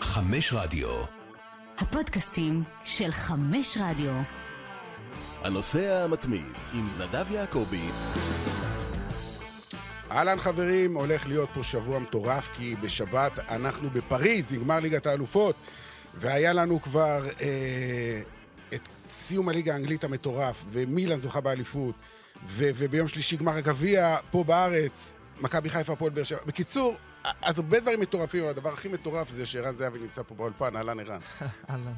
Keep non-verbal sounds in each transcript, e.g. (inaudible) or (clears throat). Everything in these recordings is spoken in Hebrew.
חמש רדיו. הפודקאסטים של חמש רדיו. הנוסע המתמיד עם נדב יעקבי. אהלן חברים, הולך להיות פה שבוע מטורף, כי בשבת אנחנו בפריז, נגמר ליגת האלופות, והיה לנו כבר אה, את סיום הליגה האנגלית המטורף, ומילאן זוכה באליפות, ו- וביום שלישי גמר הגביע פה בארץ, מכבי חיפה, הפועל באר שבע. בקיצור, הרבה דברים מטורפים, הדבר הכי מטורף זה שערן זהבי נמצא פה באולפן, אהלן ערן. (laughs) אהלן,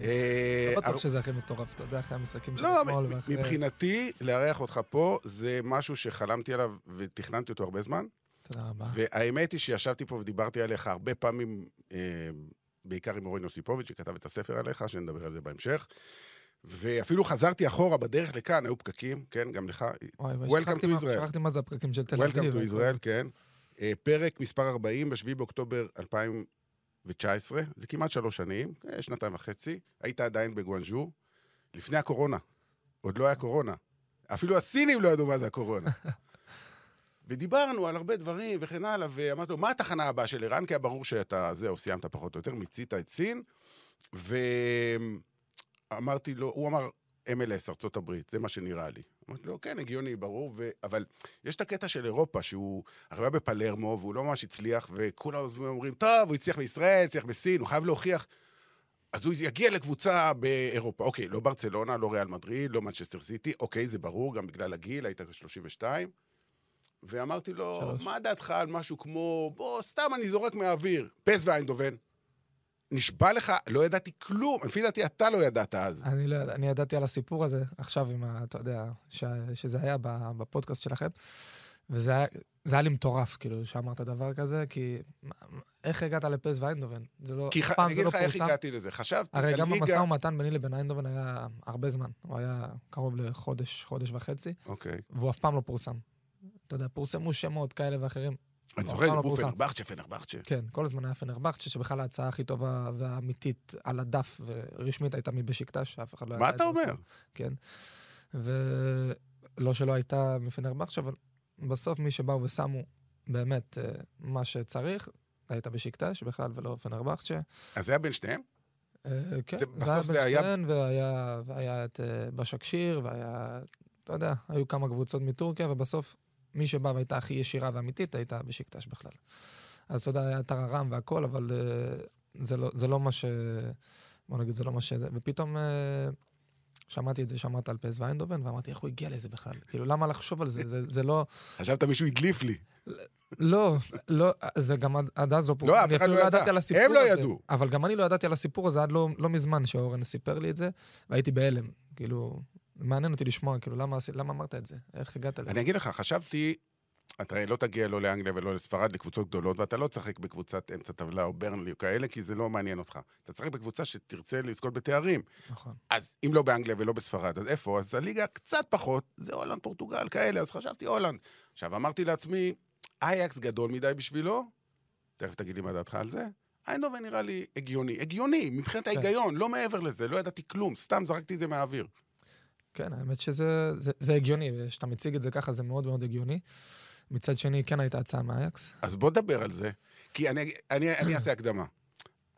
אה, לא בטוח שזה הכי מטורף, אתה יודע, אחרי המשחקים של לא, אתמול. ואחרי- מבחינתי, לארח אותך פה זה משהו שחלמתי עליו ותכננתי אותו הרבה זמן. תודה רבה. והאמת היא שישבתי פה ודיברתי עליך הרבה פעמים, אה, בעיקר עם אורן יוסיפוביץ', שכתב את הספר עליך, שנדבר על זה בהמשך. ואפילו חזרתי אחורה בדרך לכאן, היו פקקים, כן, גם לך. וואי, וואי, Welcome שכחתי to מה- Israel. שכחתי מה זה הפרקים של תל אביב. Welcome to Israel, כן. אה, פרק מספר 40, ב-7 באוקטובר 2019, זה כמעט שלוש שנים, אה, שנתיים וחצי. היית עדיין בגואנז'ו, לפני הקורונה. עוד לא היה קורונה. אפילו הסינים לא ידעו מה זה הקורונה. (laughs) ודיברנו על הרבה דברים וכן הלאה, ואמרתי לו, מה התחנה הבאה של ערן? כי היה ברור שאתה, זהו, סיימת פחות או יותר, מיצית את סין, ואמרתי לו, הוא אמר, MLS, ארצות הברית, זה מה שנראה לי. אמרתי לו, כן, הגיוני, ברור, ו... אבל יש את הקטע של אירופה, שהוא היה בפלרמו, והוא לא ממש הצליח, וכולם אומרים, טוב, הוא הצליח בישראל, הצליח בסין, הוא חייב להוכיח. אז הוא יגיע לקבוצה באירופה. אוקיי, לא ברצלונה, לא ריאל מדריד, לא מנצ'סטר סיטי, אוקיי, זה ברור, גם בגלל הגיל, היית 32. ואמרתי לו, שלוש. מה דעתך על משהו כמו, בוא, סתם אני זורק מהאוויר, פס ואיינדובן. נשבע לך, לא ידעתי כלום, לפי דעתי אתה לא ידעת אז. אני לא יודע, אני ידעתי על הסיפור הזה עכשיו עם ה... אתה יודע, ש- שזה היה בפודקאסט שלכם, וזה היה- זה היה לי מטורף, כאילו, שאמרת דבר כזה, כי איך הגעת לפס ואיינדובן? זה לא, כי אף ח- פעם אני זה אגיד לא לך איך פורסם. הגעתי לזה. חשבתי, הרי גם המשא ומתן ביני לבין איינדובן היה הרבה זמן. הוא היה קרוב לחודש, חודש וחצי, אוקיי. והוא אף פעם לא פורסם. אתה יודע, פורסמו שמות כאלה ואחרים. אני אף זוכר, לא דיברו. פנרבכצ'ה, פנרבכצ'ה. כן, כל הזמן היה פנרבכצ'ה, שבכלל ההצעה הכי טובה והאמיתית על הדף ורשמית הייתה מבשיקטש, שאף אחד לא מה ידע את אתה אומר? כן. ולא שלא הייתה מפנרבכצ'ה, אבל בסוף מי שבאו ושמו באמת אה, מה שצריך, הייתה בשיקטש בכלל ולא פנרבכצ'ה. אז זה היה בין שניהם? אה, כן, זה- היה בשטיין, והיה, והיה את אה, בשקשיר, והיה, אתה יודע, היו כמה קבוצות מטורקיה, ובסוף מי שבא והייתה הכי ישירה ואמיתית הייתה בשיקטש בכלל. אז אתה יודע, היה טררם והכל, אבל אה, זה לא, זה לא מה ש... בוא נגיד, זה לא מה שזה. ופתאום אה, שמעתי את זה שאמרת על פס ויינדובן, ואמרתי, איך הוא הגיע לזה בכלל? כאילו, למה לחשוב על זה? זה, זה לא... חשבת מישהו הדליף לי. לא, לא, זה גם עד, אז לא פורסם. אף אני אחד אפילו לא ידע. על הסיפור הם לא. ידעו. אבל גם אני לא ידעתי על הסיפור הזה עד לא, לא מזמן שאורן סיפר לי את זה, והייתי בהלם. כאילו, מעניין אותי לשמוע, כאילו, למה, למה אמרת את זה? איך הגעת לזה? אני אגיד לך, חשבתי, אתה לא תגיע לא לאנגליה ולא לספרד, לקבוצות גדולות, ואתה לא תשחק בקבוצת אמצע טבלה או ברנלי או כאלה, כי זה לא מעניין אותך. אתה תשחק בקבוצה שתרצה לזכות בתארים. נכון. אז אם לא באנגליה ולא בספרד, אז איפה? אז הליגה קצת פחות, זה הולנד, פורטוגל, כאלה, אז חשבתי הולנד. עכשיו, אמרתי לעצמי, אייקס גדול מדי בשבילו, תכף תגיד לי מה דעתך על זה. איינדובן נראה לי הגיוני. הגיוני, מבחינת ההיגיון, לא מעבר לזה, לא ידעתי כלום, סתם זרקתי את זה מהאוויר. כן, האמת שזה זה, זה הגיוני, וכשאתה מציג את זה ככה זה מאוד מאוד הגיוני. מצד שני, כן הייתה הצעה מאייקס. אז בוא נדבר על זה, כי אני, אני, אני אעשה הקדמה.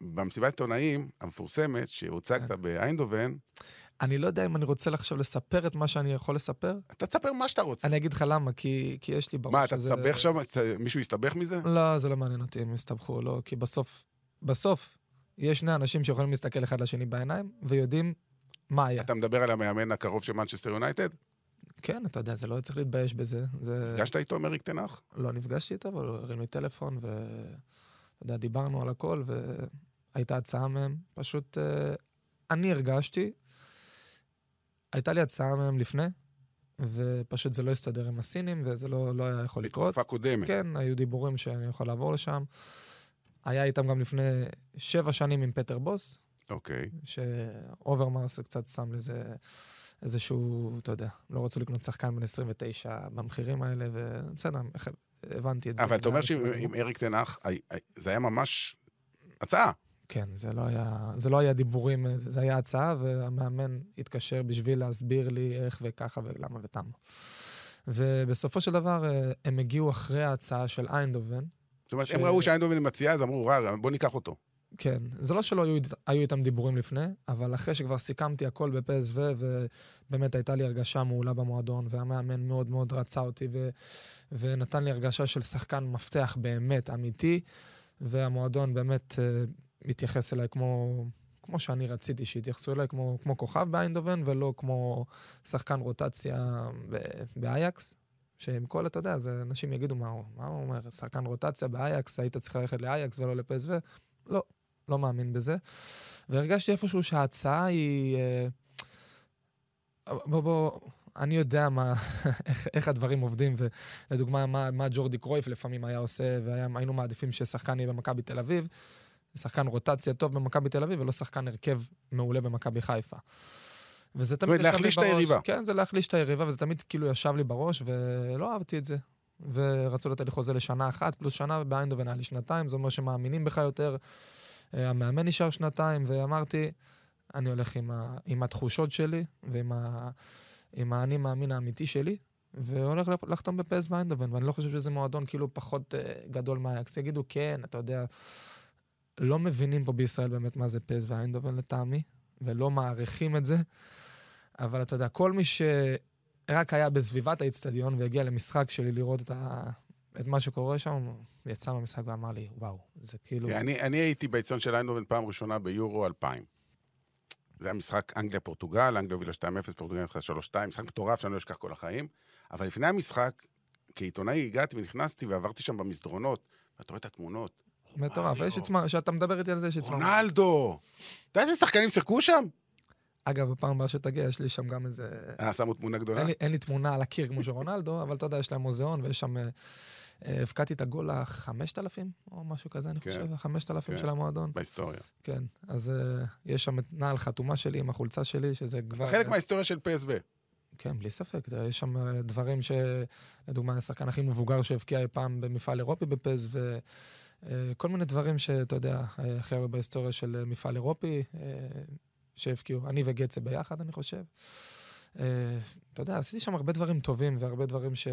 במסיבת עיתונאים המפורסמת שהוצגת כן. באיינדובן, אני לא יודע אם אני רוצה עכשיו לספר את מה שאני יכול לספר. אתה תספר מה שאתה רוצה. אני אגיד לך למה, כי, כי יש לי בראש מה, אתה שזה- תסתבך שם? מישהו יסתבך מזה? לא, זה לא מעניין אותי אם יסתבכו או לא, כי בסוף, בסוף, יש שני אנשים שיכולים להסתכל אחד לשני בעיניים, ויודעים מה היה. אתה מדבר על המאמן הקרוב של מנצ'סטר יונייטד? כן, אתה יודע, זה לא צריך להתבייש בזה. זה... נפגשת איתו, מריק תנח? לא נפגשתי איתו, אבל הוא הרים לי טלפון, ואתה יודע, דיברנו על הכל, והייתה הצעה מהם. פשוט, אה, אני הרגשתי, הייתה לי הצעה מהם לפני, ופשוט זה לא הסתדר עם הסינים, וזה לא, לא היה יכול לקרות. בתקופה קודמת. כן, היו דיבורים שאני יכול לעבור לשם. היה איתם גם לפני שבע שנים עם פיטר בוס, אוקיי. שאוברמארס קצת שם לזה איזשהו, אתה יודע, לא רצו לקנות שחקן בן 29 במחירים האלה, ובסדר, הבנתי את זה. אבל אתה אומר. שעם אריק טן האח, זה היה ממש הצעה. כן, זה לא היה, זה לא היה דיבורים, זה, היה הצעה, והמאמן התקשר בשביל להסביר לי איך וככה ולמה ותמה. ובסופו של דבר, אה, הם הגיעו אחרי ההצעה של איינדובן. זאת אומרת, ש- הם ראו שאיינדובן מציעה, אז אמרו, בוא ניקח אותו. כן, זה לא שלא היו, היו איתם דיבורים לפני, אבל אחרי שכבר סיכמתי הכל בפסו, ובאמת הייתה לי הרגשה מעולה במועדון, והמאמן מאוד מאוד רצה אותי, ו, ונתן לי הרגשה של שחקן מפתח באמת אמיתי, והמועדון באמת uh, מתייחס אליי כמו, כמו שאני רציתי שיתייחסו אליי, כמו, כמו כוכב באיינדובן, ולא כמו שחקן רוטציה באייקס. שעם כל, אתה יודע, זה אנשים יגידו מה הוא, מה הוא אומר, שחקן רוטציה באייקס, היית צריך ללכת לאייקס ולא לפסו. לא, לא מאמין בזה. והרגשתי איפשהו שההצעה היא... אה, בוא, בוא, אני יודע מה, (laughs) איך, איך הדברים עובדים, ולדוגמה, מה, מה ג'ורדי קרויף לפעמים היה עושה, והיינו מעדיפים ששחקן יהיה במכבי תל אביב, שחקן רוטציה טוב במכבי תל אביב, ולא שחקן הרכב מעולה במכבי חיפה. וזה תמיד ישב לי בראש. להחליש את היריבה. כן, זה להחליש את היריבה, וזה תמיד כאילו ישב לי בראש, ולא אהבתי את זה. ורצו לתת לי חוזה לשנה אחת, פלוס שנה, ובאיינדובן היה לי שנתיים, זה אומר שמאמינים בך יותר. אה, המאמן נשאר שנתיים, ואמרתי, אני הולך עם, ה, עם התחושות שלי ועם ה, האני מאמין האמיתי שלי, והולך לחתום בפס באיינדובן, ואני לא חושב שזה מועדון כאילו פחות uh, גדול מהאקס. יגידו, כן, אתה יודע, לא מבינים פה בישראל באמת מה זה פס ואיינדובן לטעמי, ולא מעריכים את זה, אבל אתה יודע, כל מי שרק היה בסביבת האיצטדיון והגיע למשחק שלי לראות את ה... את מה שקורה שם, יצא מהמשחק ואמר לי, וואו, זה כאילו... אני, אני הייתי באצטדיון של איינדובן פעם ראשונה ביורו 2000. זה היה משחק אנגליה-פורטוגל, אנגליה הובילה 2-0, פורטוגל ניצחה 3-2, משחק מטורף שאני לא אשכח כל החיים. אבל לפני המשחק, כעיתונאי הגעתי ונכנסתי ועברתי שם במסדרונות, ואתה רואה את התמונות. מטורף, יש עצמה, כשאתה מדבר איתי על זה, יש עצמה. רונלדו! אתה יודע איזה שחקנים שיחקו שם? אגב, בפעם הבאה שתגיע, יש לי שם גם איזה... אה, שמו תמונה גדולה? אין לי, אין לי תמונה על הקיר כמו של רונלדו, אבל אתה יודע, יש להם מוזיאון ויש שם... אה, אה, הבקעתי את הגול החמשת אלפים, או משהו כזה, אני כן. חושב, החמשת אלפים כן. של המועדון. בהיסטוריה. כן, אז uh, יש שם את נעל חתומה שלי עם החולצה שלי, שזה כבר... חלק מההיסטוריה של פסו. כן, בלי ספק. יש שם אה, דברים ש... לדוגמה, השחקן הכי מבוגר שהבקיע אי פעם במפעל אירופי בפז, וכל מיני דברים שאתה יודע, הכי הרבה בהיסטוריה של מפעל אירופי, שהבקיעו. אני וגצה ביחד, אני חושב. אתה יודע, עשיתי שם הרבה דברים טובים והרבה דברים ש...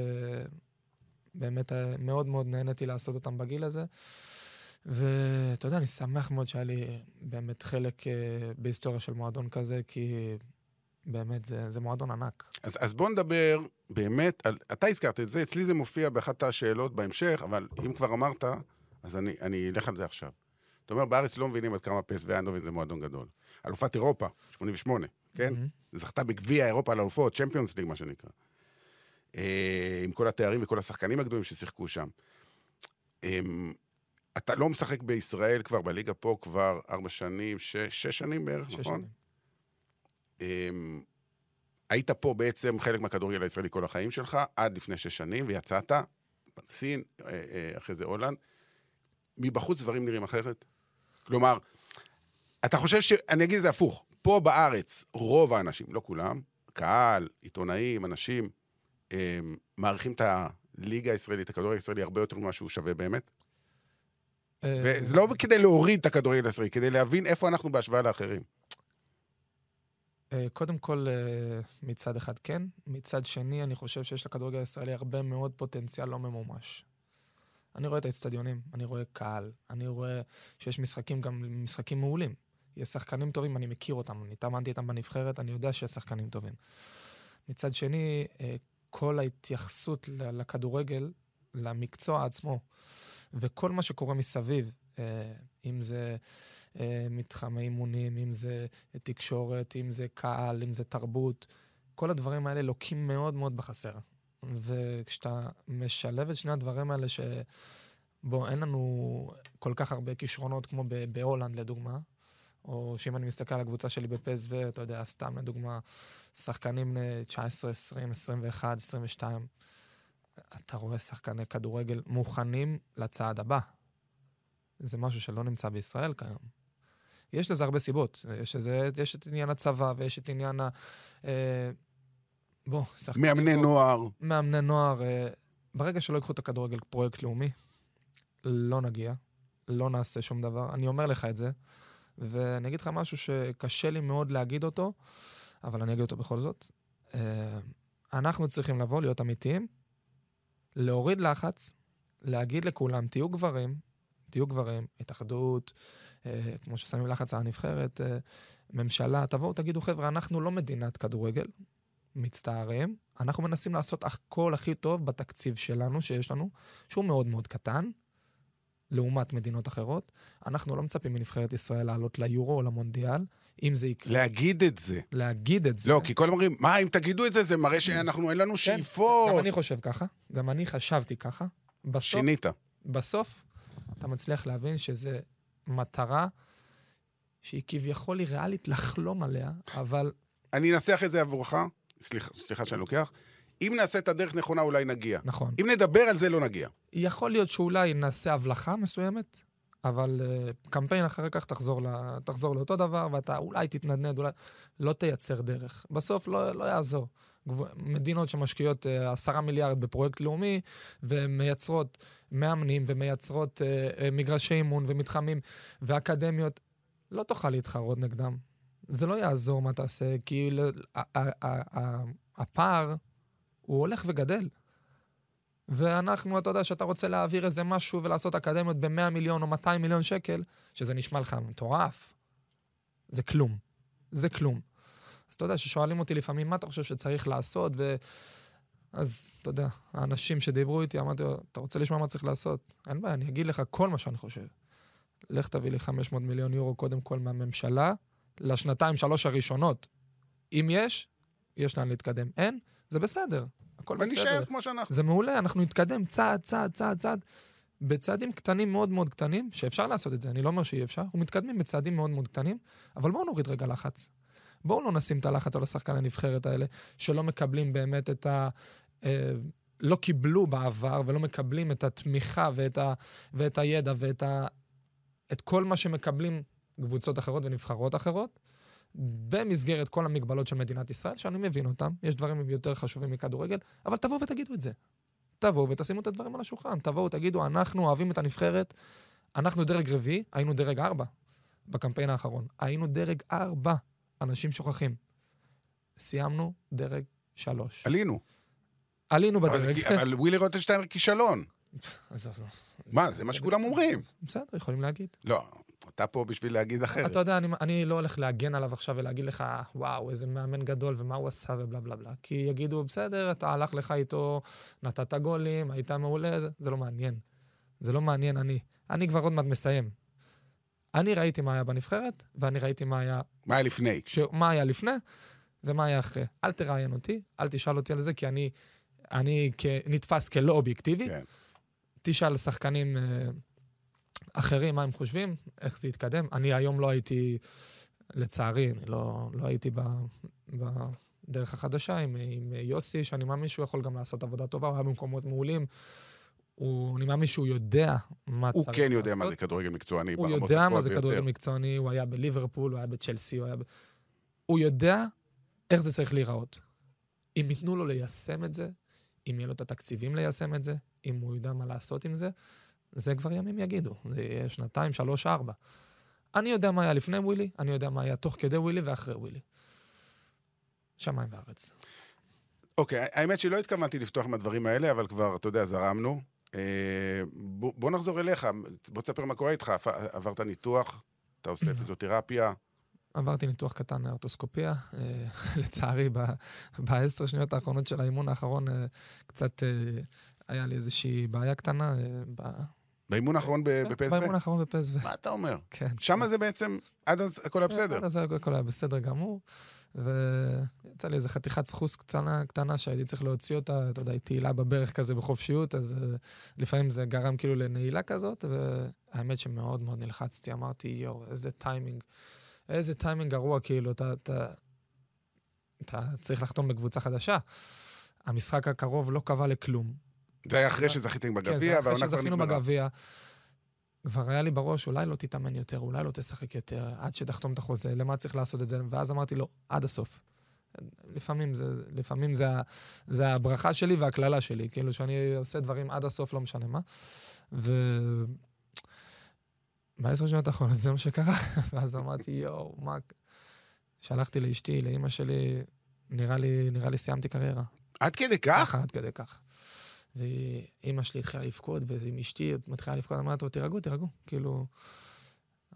באמת אה, מאוד מאוד נהניתי לעשות אותם בגיל הזה. ואתה יודע, אני שמח מאוד שהיה לי באמת חלק uh, בהיסטוריה של מועדון כזה, כי באמת זה, זה מועדון ענק. אז, אז בוא נדבר באמת, על, אתה הזכרת את זה, אצלי זה מופיע באחת השאלות בהמשך, אבל אם כבר אמרת, אז אני, אני אלך על זה עכשיו. אתה אומר, בארץ לא מבינים עד כמה פס ואנדובן זה מועדון גדול. אלופת אירופה, 88, כן? Mm-hmm. זכתה בגביע אירופה על אלופות, צ'מפיונס ליג, מה שנקרא. אה, עם כל התארים וכל השחקנים הגדולים ששיחקו שם. אמ, אתה לא משחק בישראל כבר, בליגה פה כבר ארבע שנים, שש, שש שנים בערך, שש נכון? שנים. אמ, היית פה בעצם חלק מהכדורגל הישראלי כל החיים שלך, עד לפני שש שנים, ויצאת, סין, אה, אה, אחרי זה הולנד. מבחוץ דברים נראים אחרת? כלומר, אתה חושב ש... אני אגיד את זה הפוך. פה בארץ, רוב האנשים, לא כולם, קהל, עיתונאים, אנשים, מעריכים את הליגה הישראלית, הכדורגל הישראלי, הרבה יותר ממה שהוא שווה באמת? אה, וזה לא כדי להוריד את הכדורגל הישראלי, כדי להבין איפה אנחנו בהשוואה לאחרים. אה, קודם כל, מצד אחד כן. מצד שני, אני חושב שיש לכדורגל הישראלי הרבה מאוד פוטנציאל לא ממומש. אני רואה את האצטדיונים, אני רואה קהל, אני רואה שיש משחקים גם משחקים מעולים. יש שחקנים טובים, אני מכיר אותם, אני התאמנתי איתם בנבחרת, אני יודע שיש שחקנים טובים. מצד שני, כל ההתייחסות לכדורגל, למקצוע עצמו, וכל מה שקורה מסביב, אה, אם זה אה, מתחמי אימונים, אם זה תקשורת, אם זה קהל, אם זה תרבות, כל הדברים האלה לוקים מאוד מאוד בחסר. וכשאתה משלב את שני הדברים האלה, שבו אין לנו כל כך הרבה כישרונות כמו בהולנד, לדוגמה, או שאם אני מסתכל על הקבוצה שלי בפסו, אתה יודע, סתם לדוגמה, שחקנים 19, 20, 21, 22, אתה רואה שחקני כדורגל מוכנים לצעד הבא. זה משהו שלא נמצא בישראל כיום. יש לזה הרבה סיבות. יש, לזה, יש את עניין הצבא ויש את עניין ה... אה, בוא, שחקנים... מאמני בוא, נוער. מאמני נוער. אה, ברגע שלא ייקחו את הכדורגל כפרויקט לאומי, לא נגיע, לא נעשה שום דבר. אני אומר לך את זה. ואני אגיד לך משהו שקשה לי מאוד להגיד אותו, אבל אני אגיד אותו בכל זאת. אה, אנחנו צריכים לבוא, להיות אמיתיים, להוריד לחץ, להגיד לכולם, תהיו גברים, תהיו גברים, התאחדות, אה, כמו ששמים לחץ על הנבחרת, אה, ממשלה, תבואו, תגידו, חבר'ה, אנחנו לא מדינת כדורגל, מצטערים, אנחנו מנסים לעשות הכל הכי טוב בתקציב שלנו, שיש לנו, שהוא מאוד מאוד קטן, לעומת מדינות אחרות. אנחנו לא מצפים מנבחרת ישראל לעלות ליורו או למונדיאל, אם זה יקרה, להגיד את זה. להגיד את זה. לא, כי כל אומרים, מה, אם תגידו את זה, זה מראה שאנחנו, אין לנו כן, שאיפות. גם אני חושב ככה, גם אני חשבתי ככה. בסוף, שינית. בסוף, אתה מצליח להבין שזו מטרה שהיא כביכול היא ריאלית לחלום עליה, אבל אני אנסח את זה עבורך, סליחה, סליחה שאני לוקח. אם נעשה את הדרך נכונה, אולי נגיע. נכון. אם נדבר על זה, לא נגיע. יכול להיות שאולי נעשה הבלחה מסוימת, אבל uh, קמפיין אחרי כך תחזור, ל, תחזור לאותו דבר, ואתה אולי תתנדנד, אולי לא תייצר דרך. בסוף לא, לא יעזור. מדינות שמשקיעות uh, עשרה מיליארד בפרויקט לאומי, ומייצרות מאמנים, ומייצרות uh, uh, מגרשי אימון, ומתחמים, ואקדמיות, לא תוכל להתחרות נגדם. זה לא יעזור מה תעשה, כי הפער הוא הולך וגדל. ואנחנו, אתה יודע, שאתה רוצה להעביר איזה משהו ולעשות אקדמיות ב-100 מיליון או 200 מיליון שקל, שזה נשמע לך מטורף, זה כלום. זה כלום. אז אתה יודע, ששואלים אותי לפעמים, מה אתה חושב שצריך לעשות? ו... אז, אתה יודע, האנשים שדיברו איתי, אמרתי לו, אתה רוצה לשמוע מה צריך לעשות? אין בעיה, אני אגיד לך כל מה שאני חושב. לך תביא לי 500 מיליון יורו קודם כל מהממשלה, לשנתיים, שלוש הראשונות. אם יש, יש לאן להתקדם. אין, זה בסדר. הכל בסדר. ונשאר כמו שאנחנו. זה מעולה, אנחנו נתקדם צעד, צעד, צעד, צעד, בצעדים קטנים מאוד מאוד קטנים, שאפשר לעשות את זה, אני לא אומר שאי אפשר, ומתקדמים בצעדים מאוד מאוד קטנים, אבל בואו נוריד רגע לחץ. בואו לא נשים את הלחץ על השחקן הנבחרת האלה, שלא מקבלים באמת את ה... אה, לא קיבלו בעבר ולא מקבלים את התמיכה ואת, ה, ואת הידע ואת ה, את כל מה שמקבלים קבוצות אחרות ונבחרות אחרות, במסגרת כל המגבלות של מדינת ישראל, שאני מבין אותם, יש דברים יותר חשובים מכדורגל, אבל תבואו ותגידו את זה. תבואו ותשימו את הדברים על השולחן. תבואו, תגידו, אנחנו אוהבים את הנבחרת, אנחנו דרג רביעי, היינו דרג ארבע בקמפיין האחרון. היינו דרג ארבע, אנשים שוכחים. סיימנו דרג שלוש. עלינו. עלינו בדרג. אבל ווילי רוטנשטיינר כישלון. (laughs) עזוב, לא. מה, זה מה שכולם אומרים. בסדר, יכולים להגיד. לא, אתה פה בשביל להגיד אחרת. אתה יודע, אני, אני לא הולך להגן עליו עכשיו ולהגיד לך, וואו, איזה מאמן גדול ומה הוא עשה ובלה בלה בלה. כי יגידו, בסדר, אתה הלך לך איתו, נתת גולים, היית מעולה, זה- לא מעניין. זה לא מעניין אני. אני כבר עוד מעט מסיים. אני ראיתי מה היה בנבחרת, ואני ראיתי מה היה, מה היה לפני? כש, מה היה לפני ומה היה אחרי. אל תראיין אותי, אל תשאל אותי על זה, כי אני, אני כ, נתפס כלא אובייקטיבי. כן. תשאל שחקנים אה, אחרים מה הם חושבים, איך זה יתקדם. אני היום לא הייתי, לצערי, אני לא, לא הייתי ב, בדרך החדשה עם, עם יוסי, שאני מאמין שהוא יכול גם לעשות עבודה טובה, הוא היה במקומות מעולים. הוא, אני מאמין שהוא יודע מה הוא צריך כן יודע מה לעשות. זה כדורגל מקצועני. הוא יודע מה זה. כדורגל מקצועני, הוא היה בליברפול, הוא היה בצ'לסי, הוא היה ב... הוא יודע איך זה צריך להיראות. אם ייתנו לו ליישם את זה, אם יהיה לו את התקציבים ליישם את זה, אם הוא יודע מה לעשות עם זה, זה כבר ימים יגידו. זה יהיה שנתיים, שלוש, ארבע. אני יודע מה היה לפני ווילי, אני יודע מה היה תוך כדי ווילי ואחרי ווילי. שמיים וארץ. אוקיי, האמת שלא התכוונתי לפתוח עם הדברים האלה, אבל כבר, אתה יודע, זרמנו. אה, בוא בוא נחזור אליך, בוא תספר מה קורה איתך. עברת ניתוח, אתה עושה (clears throat) פיזיותרפיה. עברתי ניתוח קטן ארטוסקופיה. אה, (laughs) לצערי, בעשר שניות האחרונות של האימון האחרון, אה, קצת אה, היה לי איזושהי בעיה קטנה. אה, באימון האחרון ב- בפסו? באימון האחרון בפסו. מה אתה אומר? כן. שמה זה בעצם, עד אז הכל היה בסדר. אז הכל היה בסדר גמור. ויצא לי איזה חתיכת סחוס קטנה, קטנה שהייתי צריך להוציא אותה, אתה יודע, היא תהילה בברך כזה בחופשיות, אז uh, לפעמים זה גרם כאילו לנעילה כזאת, והאמת שמאוד מאוד נלחצתי, אמרתי, יואו, איזה טיימינג, איזה טיימינג גרוע, כאילו, אתה, אתה, אתה צריך לחתום בקבוצה חדשה. המשחק הקרוב לא קבע לכלום. זה היה אחרי שזכיתם כן, בגביע, זה אחרי שזכינו. בגביע. כבר היה לי בראש, אולי לא תתאמן יותר, אולי לא תשחק יותר, עד שתחתום את החוזה, למה צריך לעשות את זה? ואז אמרתי לו, עד הסוף. לפעמים זה, לפעמים זה, זה הברכה שלי והקללה שלי, כאילו שאני עושה דברים עד הסוף, לא משנה מה. ו... בעשר שניות האחרונות זה מה שקרה, (laughs) ואז אמרתי, יואו, מה... שלחתי לאשתי, לאימא שלי, נראה לי, נראה לי סיימתי קריירה. עד כדי כך? ככה, עד כדי כך. ואימא שלי התחילה לבכות, ועם אשתי מתחילה לבכות, אמרתי לו, תירגעו, תירגעו. כאילו,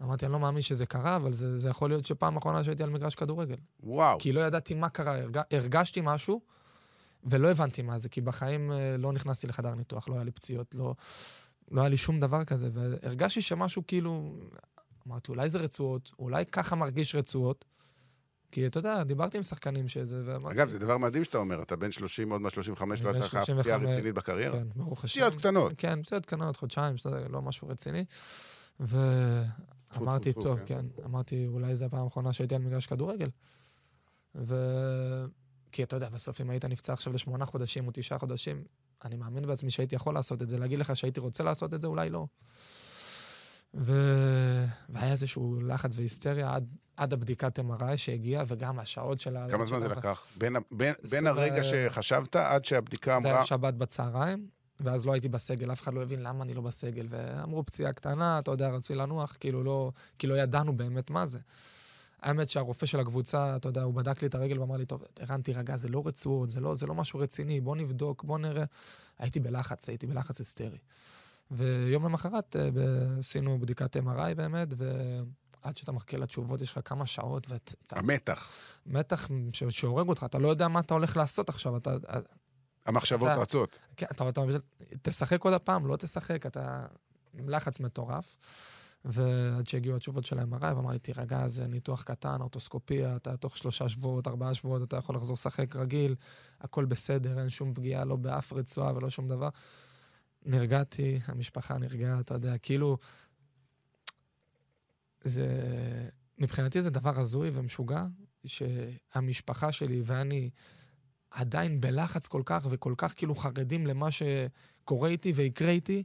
אמרתי, אני לא מאמין שזה קרה, אבל זה, זה יכול להיות שפעם אחרונה שהייתי על מגרש כדורגל. וואו. כי לא ידעתי מה קרה, הרג... הרגשתי משהו, ולא הבנתי מה זה, כי בחיים אה, לא נכנסתי לחדר ניתוח, לא היה לי פציעות, לא, לא היה לי שום דבר כזה, והרגשתי שמשהו כאילו... אמרתי, אולי זה רצועות, אולי ככה מרגיש רצועות. כי אתה יודע, דיברתי עם שחקנים שזה, ואמרתי... אגב, זה דבר מדהים שאתה אומר, אתה בן 30, עוד מעט 35, לא הייתה לך פציעה 35, רצינית בקריירה. כן, ברוך השם. פציעות קטנות. כן, פציעות קטנות, חודשיים, לא משהו רציני. ואמרתי, טוב, כן. כן, אמרתי, אולי זו הפעם האחרונה שהייתי על מגרש כדורגל. ו... כי אתה יודע, בסוף אם היית נפצע עכשיו לשמונה חודשים או תשעה חודשים, אני מאמין בעצמי שהייתי יכול לעשות את זה. להגיד לך שהייתי רוצה לעשות את זה, אולי לא. ו... והיה איזשהו לחץ והיסטריה עד, עד הבדיקת MRI שהגיעה, וגם השעות של ה... כמה זמן זה לקח? בין בין- בין הרגע ו- שחשבת עד שהבדיקה זה אמרה... היה שבת בצהריים, ואז לא הייתי בסגל, אף אחד לא הבין למה אני לא בסגל, ואמרו פציעה קטנה, אתה יודע, רצו לנוח, כאילו לא, כי לא ידענו באמת מה זה. האמת שהרופא של הקבוצה, אתה יודע, הוא בדק לי את הרגל ואמר לי, טוב, ערן, תירגע, זה לא רצועות, זה לא, זה לא משהו רציני, בוא נבדוק, בוא נראה. הייתי בלחץ, הייתי בלחץ היסטרי. ויום למחרת אה, עשינו בדיקת MRI באמת, ועד שאתה מחכה לתשובות יש לך כמה שעות, ואתה המתח, מתח ש- שהורג אותך, אתה לא יודע מה אתה הולך לעשות עכשיו, אתה, המחשבות אתה- רצות. כן, אתה, אתה תשחק עוד הפעם, לא תשחק, אתה עם לחץ מטורף. ועד שהגיעו התשובות של ה-MRI, ואמר לי, תירגע, זה ניתוח קטן, אוטוסקופיה, אתה תוך שלושה שבועות, ארבעה שבועות, אתה יכול לחזור לשחק רגיל, הכל בסדר, אין שום פגיעה, לא באף רצועה ולא שום דבר. נרגעתי, המשפחה נרגעה, אתה יודע, כאילו... זה... מבחינתי זה דבר הזוי ומשוגע, שהמשפחה שלי ואני עדיין בלחץ כל כך, וכל כך כאילו חרדים למה שקורה איתי ויקרה איתי,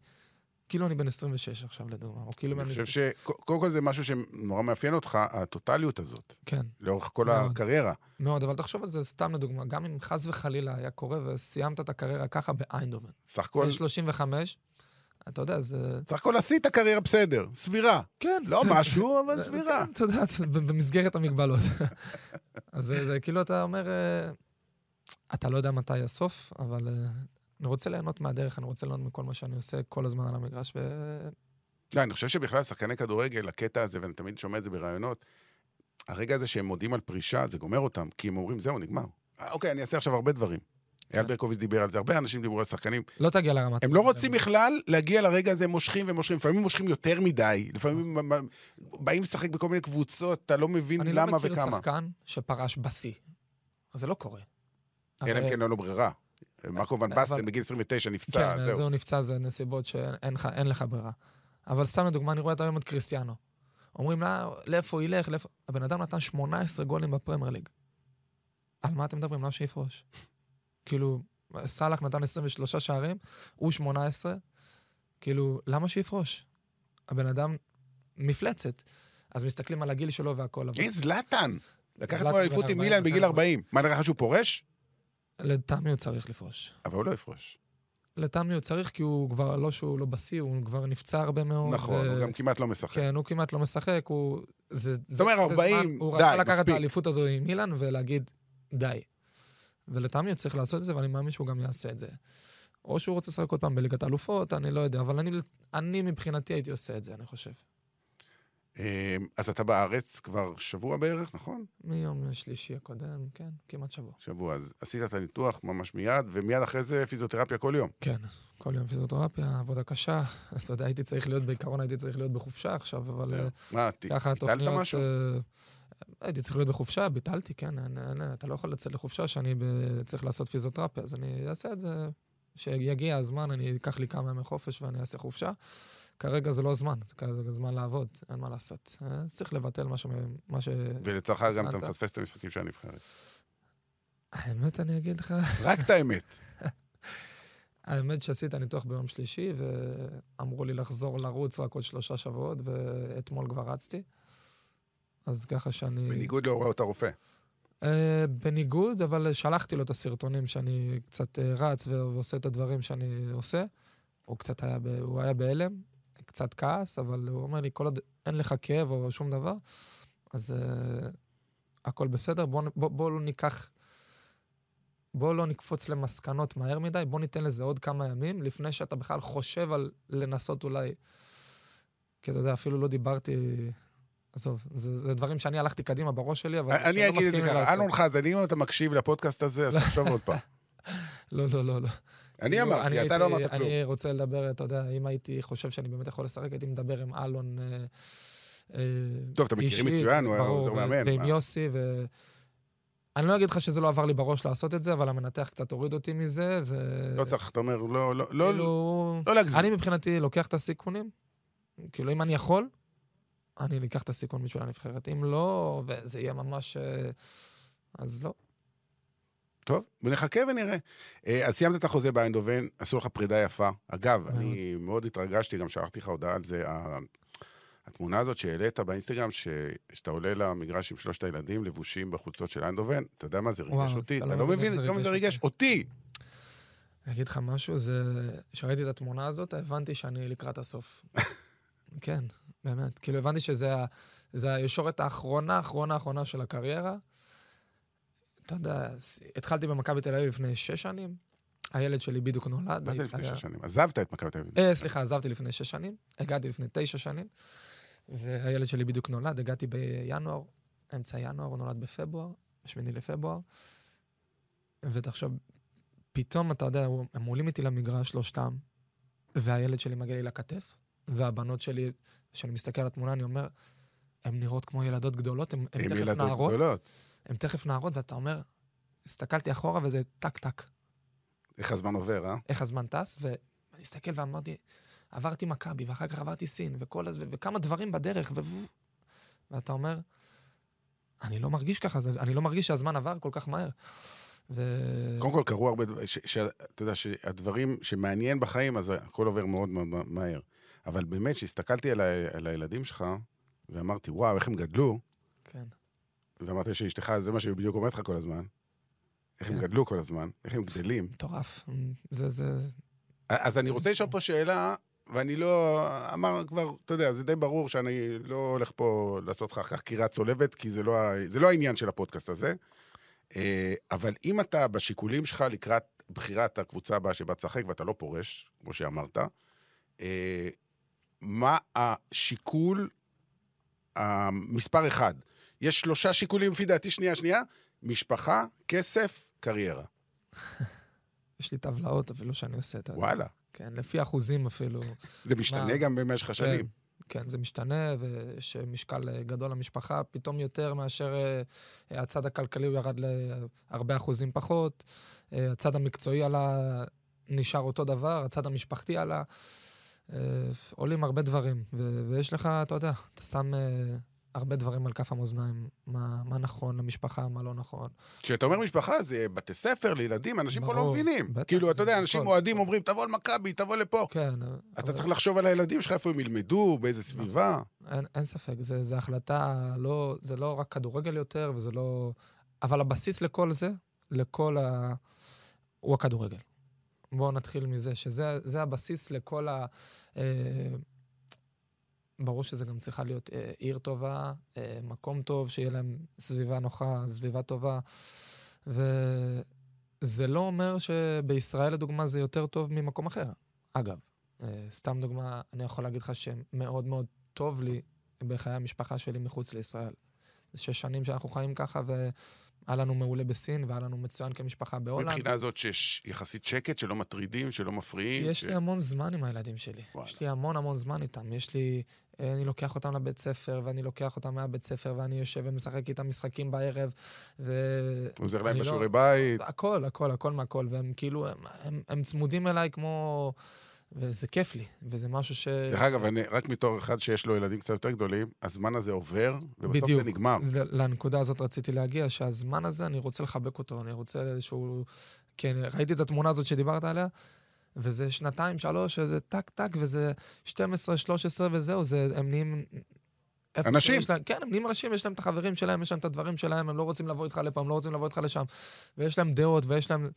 כאילו אני בן 26 עכשיו לדוגמה, או כאילו אני. חושב עשרים- שקודם כל זה משהו שנורא מאפיין אותך, הטוטליות הזאת, כן, לאורך כל מאוד. הקריירה. מאוד, אבל תחשוב על זה סתם לדוגמה, גם אם חס וחלילה היה קורה וסיימת את הקריירה ככה באיינדובן, סך הכל, בן 35, אתה יודע, זה... סך הכל עשית קריירה בסדר, סבירה. כן, לא זה- משהו, אבל זה- סבירה. כן, אתה יודע, במסגרת המגבלות. (laughs) אז זה, זה כאילו אתה אומר, אה, אתה לא יודע מתי הסוף, אבל אה, אני רוצה ליהנות מהדרך, אני רוצה ליהנות מכל מה שאני עושה כל הזמן על המגרש, ו... לא, אני חושב שבכלל שחקני כדורגל, הקטע הזה, ואני תמיד שומע את זה בראיונות, הרגע הזה שהם מודיעים על פרישה, זה גומר אותם, כי הם אומרים, זהו, נגמר. אה, אוקיי, אני אעשה עכשיו הרבה דברים. אייל. ברקוביץ' דיבר על זה, הרבה אנשים דיברו על שחקנים. לא תגיע לרמת... הם לא רוצים בכלל להגיע לרגע הזה, מושכים ומושכים, לפעמים מושכים יותר מדי, לפעמים מ- באים לשחק בכל מיני קבוצות, אתה לא מבין אני לא למה מכיר וכמה. שחקן שפרש בשיא. אז זה לא קורה. אלא אם כן אין לו ברירה. מרקו ון בסטן בגיל 29 נפצע, כן, זהו. זהו נפצע, זה נסיבות שאין לך, ברירה. אבל סתם לדוגמה, אני רואה את היום את קריסטיאנו. אומרים לה, לאיפה הוא ילך, לאיפה... הבן אדם נתן 18 גולים בפרמייר ליג. על מה אתם מדברים? למה שיפרוש? כאילו, סאלח נתן 23 שערים, הוא 18, כאילו, למה שיפרוש? הבן אדם מפלצת. אז מסתכלים על הגיל שלו והכל, אבל הנה זלאטן! לקח אתמול אליפות עם 40, מילאן בגיל כן. 40. מה, נראה לך שהוא פורש? לטעמי הוא צריך לפרוש. אבל הוא לא יפרוש. לטעמי הוא צריך, כי הוא כבר, לא שהוא לא בשיא, הוא כבר נפצע הרבה מאוד. נכון, ו- הוא גם כמעט לא משחק. כן, הוא כמעט לא משחק, הוא... זה, זאת אומרת, 40, הוא די, רצה לקחת את מספיק. האליפות הזו עם אילן ולהגיד, די. ולטעמי צריך לעשות את זה, ואני מאמין שהוא גם יעשה את זה. או שהוא רוצה לשחק עוד פעם בליגת האלופות, אני לא יודע, אבל אני, אני מבחינתי הייתי עושה את זה, אני חושב. אה, אז אתה בארץ כבר שבוע בערך, נכון? מיום שלישי הקודם, כן, כמעט שבוע. שבוע. אז עשית את הניתוח ממש מיד, ומיד אחרי זה פיזיותרפיה כל יום. כן, כל יום פיזיותרפיה, עבודה קשה. (laughs) אתה יודע, הייתי צריך להיות, בעיקרון הייתי צריך להיות בחופשה עכשיו, אבל... אה, מה, ת- ככה ביטלת התוכניות... משהו? הייתי צריך להיות בחופשה, ביטלתי, כן, אין, אין, אתה לא יכול לצאת לחופשה שאני ב, צריך לעשות פיזיותרפיה, אז אני אעשה את זה, כשיגיע הזמן, אני אקח לי כמה ימי חופש ואני אעשה חופשה. כרגע זה לא הזמן, זה כרגע זמן לעבוד, אין מה לעשות. אה, צריך לבטל מה ש... מה ש... ולצורך גם אתה- מפספס את המשחקים של הנבחרת. האמת, אני אגיד לך, רק את האמת. (laughs) האמת שעשית ניתוח ביום שלישי, ואמרו לי לחזור לרוץ רק עוד שלושה שבועות, ואתמול כבר רצתי. אז ככה שאני... בניגוד להוראות הרופא. Uh, בניגוד, אבל שלחתי לו את הסרטונים שאני קצת uh, רץ ועושה את הדברים שאני עושה. הוא קצת היה, ב- הוא היה בהלם, קצת כעס, אבל הוא אומר לי, כל עוד אין לך כאב או שום דבר, אז uh, הכל בסדר, בואו בוא, בוא לא ניקח בוא לא נקפוץ למסקנות מהר מדי, בוא ניתן לזה עוד כמה ימים, לפני שאתה בכלל חושב על לנסות אולי... כי אתה יודע, אפילו לא דיברתי... עזוב, זה, זה דברים שאני הלכתי קדימה בראש שלי, אבל... אני אגיד את זה ככה. אלון חזן, אם אתה מקשיב לפודקאסט הזה, אז תחשוב עוד פעם. (laughs) לא, לא, לא, לא. אני כאילו, אמרתי, אתה לא אמרת כלום. אני רוצה לדבר, אתה יודע, אם הייתי חושב שאני באמת יכול לשחק, הייתי מדבר עם אלון... אה, אה, טוב, אתה אישית, מצוין, הוא עוזר מאמן, ועם? יוסי, ו... אני לא אגיד לך שזה לא עבר לי בראש לעשות את זה, אבל המנתח קצת הוריד אותי מזה, ו... לא צריך, אתה אומר, לא, לא, לא, כאילו... לא להגזים. אני מבחינתי לוקח את הסיכונים. כאילו, אם אני יכול, אני אקח את הסיכון בשביל הנבחרת. אם לא, וזה יהיה ממש... אה, אז לא. טוב, ונחכה ונראה. אה, אז סיימת את החוזה באיינדובן, עשו לך פרידה יפה. אגב, מאוד. אני מאוד התרגשתי, גם שלחתי לך הודעה על זה. התמונה הזאת שהעלית באינסטגרם, ש- שאתה עולה למגרש עם שלושת הילדים לבושים בחולצות של איינדובן, אתה יודע מה זה ריגש וואו, אותי? אתה לא לא מבין כמה זה ריגש אותי. אני אגיד לך משהו, זה... כשראיתי את התמונה הזאת, הבנתי שאני לקראת הסוף. (laughs) כן, באמת. כאילו, הבנתי שזה הישורת האחרונה, האחרונה, האחרונה של הקריירה. אתה יודע, התחלתי במכבי תל אביב לפני שש שנים, הילד שלי בדיוק נולד. מה זה לפני שש שנים? עזבת את מכבי תל אביב. אה, סליחה, עזבתי לפני שש שנים, הגעתי לפני תשע שנים, והילד שלי בדיוק נולד, הגעתי בינואר, אמצע ינואר, הוא נולד בפברואר, בשמיני לפברואר, ותחשוב, פתאום, אתה יודע, הם עולים איתי למגרש, שלושתם, והילד שלי מגיע לי לכתף, והבנות שלי, כשאני מסתכל על התמונה, אני אומר, הן נראות כמו ילדות גדולות, הן תכף ילדות נערות, גדולות. הן תכף נערות, ואתה אומר, הסתכלתי אחורה וזה טק-טק. איך הזמן עובר, אה? איך הזמן טס, ואני אסתכל ואמרתי, עברתי מכבי, ואחר כך עברתי סין, וכל הז... וכמה דברים בדרך, ו... ואתה אומר, אני לא מרגיש ככה, אני לא מרגיש שהזמן עבר כל כך מהר. ו... קודם כל, קרו הרבה דברים, אתה יודע, שהדברים שמעניין בחיים, אז הכל עובר מאוד מאוד מהר. אבל באמת, כשהסתכלתי על ה- על הילדים שלך, ואמרתי, וואו, איך הם גדלו, כן. ואמרתי שאשתך, זה מה שהיא בדיוק אומרת לך כל הזמן. איך הם כן. גדלו כל הזמן, איך הם גדלים. מטורף. זה, זה... אז אני רוצה לשאול פה שאלה, ואני לא... אמר כבר, אתה יודע, זה די ברור שאני לא הולך פה לעשות לך חקירה צולבת, כי זה לא, זה לא העניין של הפודקאסט הזה. אה, אבל אם אתה בשיקולים שלך לקראת בחירת הקבוצה הבאה שבה תשחק, ואתה לא פורש, כמו שאמרת, אה, מה השיקול המספר אחד? יש שלושה שיקולים, לפי דעתי, שנייה, שנייה, משפחה, כסף, קריירה. (laughs) יש לי טבלאות אפילו שאני עושה את זה. וואלה. כן, לפי אחוזים אפילו. זה משתנה? גם במשך השנים. כן, כן, זה משתנה, ויש משקל אה, גדול למשפחה, פתאום יותר מאשר אה, הצד הכלכלי, הוא ירד להרבה אחוזים פחות, אה, הצד המקצועי עלה, נשאר אותו דבר, הצד המשפחתי עלה. אה, עולים הרבה דברים, ו- ויש לך, אתה יודע, אתה שם אה, הרבה דברים על כף המאזניים, מה, מה נכון למשפחה, מה לא נכון. כשאתה אומר משפחה, זה בתי ספר לילדים, אנשים פה לא ברור, מבינים. בטח, כאילו, אתה יודע, אנשים. אוהדים אומרים, תבוא למכבי, תבוא לפה. כן. אתה אבל- צריך לחשוב על הילדים שלך, איפה הם ילמדו, באיזה סביבה. אין, אין ספק, זה החלטה, לא, זה לא רק כדורגל יותר, וזה לא... אבל הבסיס לכל זה, לכל ה... הוא הכדורגל. בואו נתחיל מזה, שזה זה הבסיס לכל ה... אה, ברור שזה גם צריכה להיות אה, עיר טובה, אה, מקום טוב, שיהיה להם סביבה נוחה, סביבה טובה. וזה לא אומר שבישראל, לדוגמה, זה יותר טוב ממקום אחר. אגב, אה, סתם דוגמה, אני יכול להגיד לך שמאוד מאוד טוב לי בחיי המשפחה שלי מחוץ לישראל. שש שנים שאנחנו חיים ככה, והיה לנו מעולה בסין, והיה לנו מצוין כמשפחה בהולנד. מבחינה הזאת שיש יחסית שקט, שלא מטרידים, שלא מפריעים. יש ש- לי המון זמן עם הילדים שלי. וואלה. יש לי המון המון זמן איתם. יש לי... אה, אני לוקח אותם לבית ספר, ואני לוקח אותם מהבית ספר, ואני יושב ומשחק איתם משחקים בערב, ו... עוזר להם לא- בשיעורי בית. הכל, הכל, הכל מהכל, והם כאילו, הם, הם, הם צמודים אליי כמו... וזה כיף לי, וזה משהו ש... דרך אגב, אני- רק בתור אחד שיש לו ילדים קצת יותר גדולים, הזמן הזה עובר, ובסוף בדיוק. זה נגמר. זה- לנקודה הזאת רציתי להגיע, שהזמן הזה, אני רוצה לחבק אותו, אני רוצה איזשהו... כן, ראיתי את התמונה הזאת שדיברת עליה, וזה שנתיים, שלוש, וזה טק-טק, וזה 12, 13, וזהו, זה, הם נהיים... אנשים. להם, כן, הם נהיים אנשים, יש להם את החברים שלהם, יש להם את הדברים שלהם, הם לא רוצים לבוא איתך לפה, הם לא רוצים לבוא איתך לשם, ויש להם דעות, ויש להם...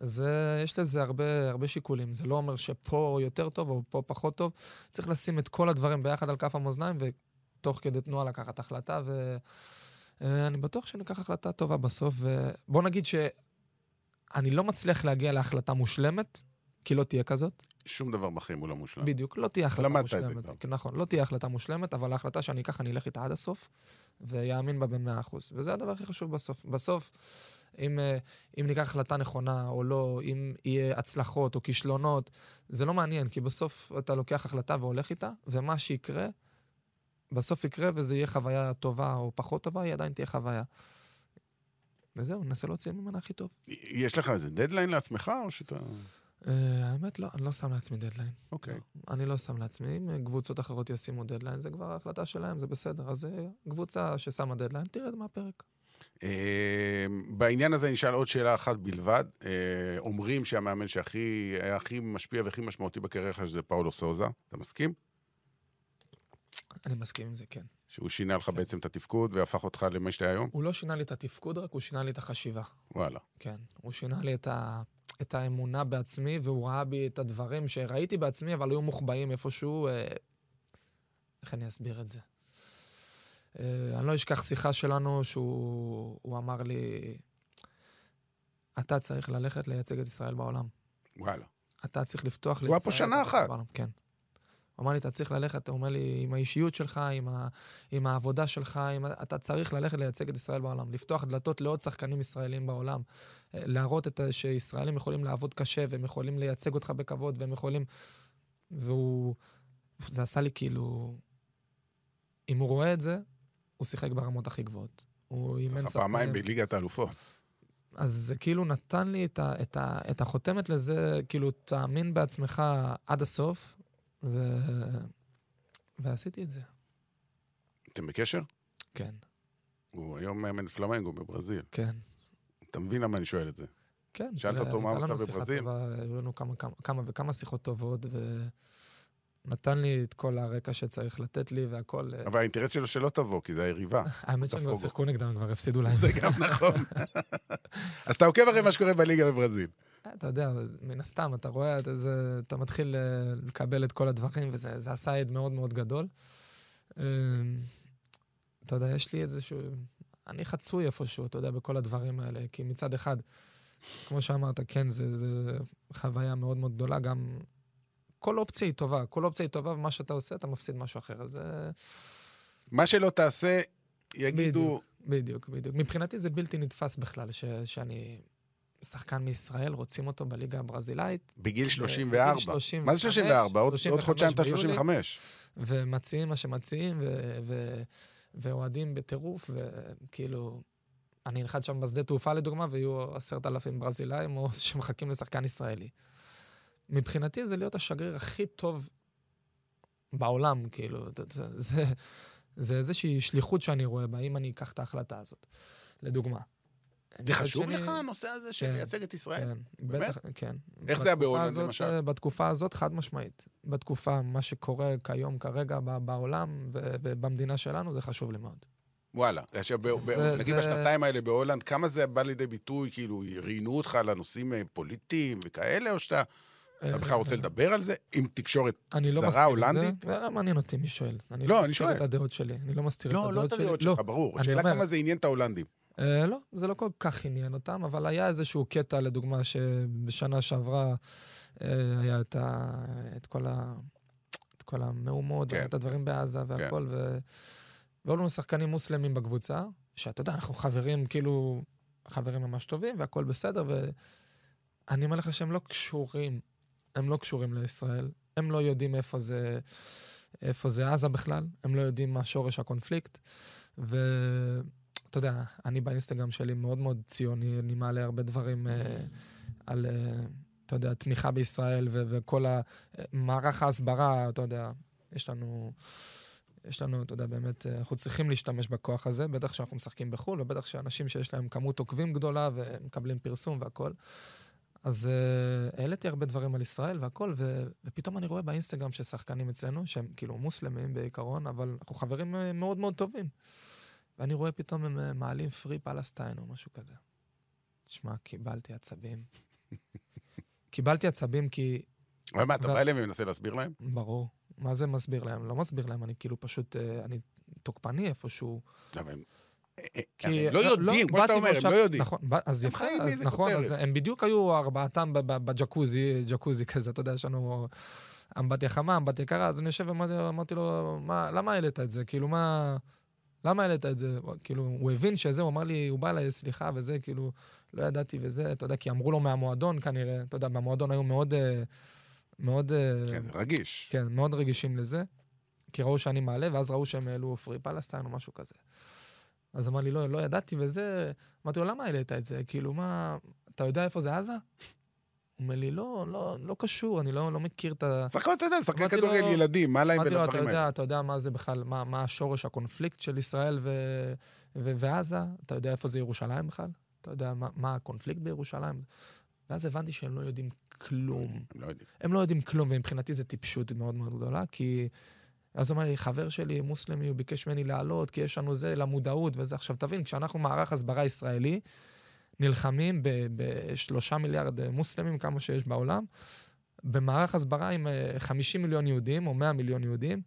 זה, יש לזה הרבה, הרבה שיקולים. זה לא אומר שפה יותר טוב או פה פחות טוב. צריך לשים את כל הדברים ביחד על כף המאזניים, ותוך כדי תנועה לקחת החלטה, ואני בטוח שניקח החלטה טובה בסוף. ובוא נגיד אני לא מצליח להגיע להחלטה מושלמת, כי לא תהיה כזאת. שום דבר בחיים הוא לא מושלם. בדיוק, לא תהיה החלטה למדת את זה מושלמת. כבר. כן, נכון, לא תהיה החלטה מושלמת, אבל ההחלטה שאני אקח, אני אלך איתה עד הסוף, ויאמין בה במאה אחוז. וזה הדבר הכי חשוב בסוף. בסוף, אם, אה, אם ניקח החלטה נכונה או לא, אם יהיה הצלחות או כישלונות, זה לא מעניין, כי בסוף אתה לוקח החלטה והולך איתה, ומה שיקרה, בסוף יקרה וזה יהיה חוויה טובה או פחות טובה, היא עדיין תהיה חוויה. וזהו, ננסה להוציא ממנה הכי טוב. יש לך איזה דדליין לעצמך, או שאתה... אה, האמת, לא, אני לא שם לעצמי דדליין. אוקיי. אני לא שם לעצמי. אם קבוצות אחרות ישימו דדליין, זה כבר החלטה שלהם, זה בסדר. אז אה, קבוצה ששמה דדליין, תרד מהפרק. אה, בעניין הזה נשאל עוד שאלה אחת בלבד. אה, אומרים שהמאמן שהכי הכי משפיע והכי משמעותי בקריירה שלך זה פאולו סוזה. אתה מסכים? אני מסכים עם זה, כן. שהוא שינה לך כן. בעצם את התפקוד והפך אותך למה שאתה היום? הוא לא שינה לי את התפקוד, רק הוא שינה לי את החשיבה. וואלה. כן. הוא שינה לי את, ה... את האמונה בעצמי, והוא ראה בי את הדברים שראיתי בעצמי, אבל היו מוחבאים איפשהו. אה... איך אני אסביר את זה? אה, אני לא אשכח שיחה שלנו שהוא הוא אמר לי, אתה צריך ללכת לייצג את ישראל בעולם. וואלה. אתה צריך לפתוח הוא היה פה שנה אחת. העולם. כן. הוא אמר לי, אתה צריך ללכת, הוא אומר לי, עם האישיות שלך, עם, ה, עם העבודה שלך, עם, אתה צריך ללכת לייצג את ישראל בעולם, לפתוח דלתות לעוד שחקנים ישראלים בעולם, אה, להראות את, שישראלים יכולים לעבוד קשה, והם יכולים לייצג אותך בכבוד, והם יכולים... והוא... זה עשה לי כאילו... אם הוא רואה את זה, הוא שיחק ברמות הכי גבוהות. הוא אימן צריך פעמיים בליגת האלופות. אז זה כאילו נתן לי את, ה, את, ה, את החותמת לזה, כאילו, תאמין בעצמך עד הסוף, ו... ועשיתי את זה. אתם בקשר? כן, הוא היום מאמן פלמנגו בברזיל. כן. אתה מבין למה אני שואל את זה? כן. שאלת אותו מה המצב בברזיל? היו לנו כמה, כמה, כמה וכמה שיחות טובות, ונתן לי את כל הרקע שצריך לתת לי והכל. אה, אבל האינטרס שלו שלא תבוא, כי זה היריבה. (laughs) האמת שהם כבר. שיחקו נגדם, כבר הפסידו להם. זה גם נכון. (laughs) אז אתה עוקב אחרי מה שקורה בליגה בברזיל. אה, אתה יודע, מן הסתם, אתה רואה, אתה, זה, אתה מתחיל אה, לקבל את כל הדברים, וזה זה עשה עד מאוד מאוד גדול. אה, אתה יודע, יש לי איזשהו... אני חצוי איפשהו, אתה יודע, בכל הדברים האלה, כי מצד אחד, כמו שאמרת, כן, זה, זה חוויה מאוד מאוד גדולה, גם... כל אופציה היא טובה, כל אופציה היא טובה, ומה שאתה עושה, אתה מפסיד משהו אחר. אז זה... מה שלא תעשה, יגידו... בדיוק, בדיוק. מבחינתי זה בלתי נתפס בכלל, ש, שאני שחקן מישראל, רוצים אותו בליגה הברזילאית, בגיל בגיל 34. 35, מה זה 34? עוד- עוד 35 חודשיים אתה ביולי. 35. ומציעים מה שמציעים, ואוהדים בטירוף, וכאילו, אני אנחת שם בשדה תעופה לדוגמה, ויהיו עשרת אלפים ברזילאים או שמחכים לשחקן ישראלי. מבחינתי זה להיות השגריר הכי טוב בעולם, כאילו, זה, זה, זה, זה איזושהי שליחות שאני רואה בה, אם אני אקח את ההחלטה הזאת, לדוגמה. זה חשוב שני- לך הנושא הזה כן, לייצג את ישראל? כן, באמת? בטח, כן. איך זה היה בהולנד, הזאת, למשל? בתקופה הזאת, חד משמעית. בתקופה, מה שקורה כיום, כרגע, בעולם ובמדינה שלנו, זה חשוב לי מאוד. וואלה. עכשיו, ב- ב- זה- נגיד זה- בשנתיים האלה בהולנד, כמה זה בא לידי ביטוי? כאילו, ראיינו אותך על הנושאים אה, פוליטיים וכאלה, או שאתה אתה בכלל רוצה לדבר על זה? עם תקשורת אני לא זרה, מסתיר את הולנדית? זה. לא מעניין אותי מי שואל. אני לא, לא אני מסתיר. את הדעות שלי. אני לא מסתיר את לא, לא הדעות את שלי. הדעות לא. שלך, ברור. אני השאלה כמה זה עניין את ההולנדים. אה, לא, זה לא כל כך עניין אותם, אבל היה איזשהו קטע, לדוגמה, שבשנה שעברה אה, היה את, ה, את, כל, ה, את כל המהומות, כן. ואת הדברים בעזה והכל, ו... והיו לנו שחקנים מוסלמים בקבוצה, שאתה יודע, אנחנו חברים, כאילו, חברים ממש טובים, והכל בסדר, ואני אומר לך שהם לא קשורים, הם לא קשורים לישראל, הם לא יודעים איפה זה, איפה זה עזה בכלל, הם לא יודעים מה שורש הקונפליקט, ואתה יודע, אני באינסטגרם שלי מאוד מאוד ציוני, אני מעלה הרבה דברים אה, על, אה, אתה יודע, תמיכה בישראל ו- וכל המערך ההסברה, אתה יודע, יש לנו... יש לנו, אתה יודע, באמת, אה, אנחנו צריכים להשתמש בכוח הזה, בטח שאנחנו משחקים בחו"ל, ובטח שאנשים שיש להם כמות עוקבים גדולה ומקבלים פרסום והכול. אז uh, העליתי הרבה דברים על ישראל והכל, ו- ופתאום אני רואה באינסטגרם של שחקנים אצלנו, שהם כאילו מוסלמים בעיקרון, אבל אנחנו חברים uh, מאוד מאוד טובים. ואני רואה פתאום הם uh, מעלים פרי פלסטיין או משהו כזה. תשמע, קיבלתי עצבים. (laughs) קיבלתי עצבים כי, אבל מה, אתה בא אליהם ומנסה להסביר להם? ברור, מה זה מסביר להם? לא מסביר להם, אני כאילו פשוט, אני תוקפני איפשהו. אבל אה, כי- הם לא יודעים, כמו שאתה אומר, הם לא יודעים. נכון, אז יפה, אז נכון, אז. הם בדיוק היו ארבעתם בג'קוזי, ג'קוזי כזה, אתה יודע, יש לנו אמבטיה חמה, אמבטיה קרה, אז אני יושב ואמרתי אמרתי לו, "מה- למה העלית את זה? כאילו, מה... למה העלית את זה? כאילו, הוא הבין שזה, הוא אמר לי, הוא בא אליי, סליחה, וזה, כאילו, לא ידעתי וזה, אתה יודע, כי אמרו לו מהמועדון כנראה, אתה יודע, מהמועדון היו מאוד, אה, מאוד, אה, כן, רגיש. כן, מאוד רגישים לזה, כי ראו שאני מעלה, ואז ראו שהם העלו פרי פלסטיין או משהו כזה. אז אמר לי, לא, לא ידעתי וזה, אמרתי לו, למה העלית את זה? כאילו, מה, אתה יודע איפה זה עזה? הוא אומר לי, לא, לא, לא קשור, אני לא, לא מכיר את ה... שחקו, אתה יודע, לו- כדורגל ילדים, מה להם אמרתי לו, אתה ולדברים האלה? יודע, אתה יודע מה זה בכלל, מה, מה השורש הקונפליקט של ישראל ו, ו, ועזה? אתה יודע איפה זה ירושלים בכלל? אתה יודע מה, מה הקונפליקט בירושלים? ואז הבנתי שהם לא יודעים כלום. הם לא יודעים. הם לא יודעים כלום, ומבחינתי זו טיפשות מאוד מאוד גדולה, כי... אז הוא אומר לי, חבר שלי מוסלמי, הוא ביקש ממני לעלות, כי יש לנו זה, למודעות וזה. עכשיו, תבין, כשאנחנו מערך הסברה ישראלי, נלחמים ב- בשלושה מיליארד אה, מוסלמים, כמה שיש בעולם, במערך הסברה עם אה, 50 מיליון יהודים, או 100 מיליון יהודים,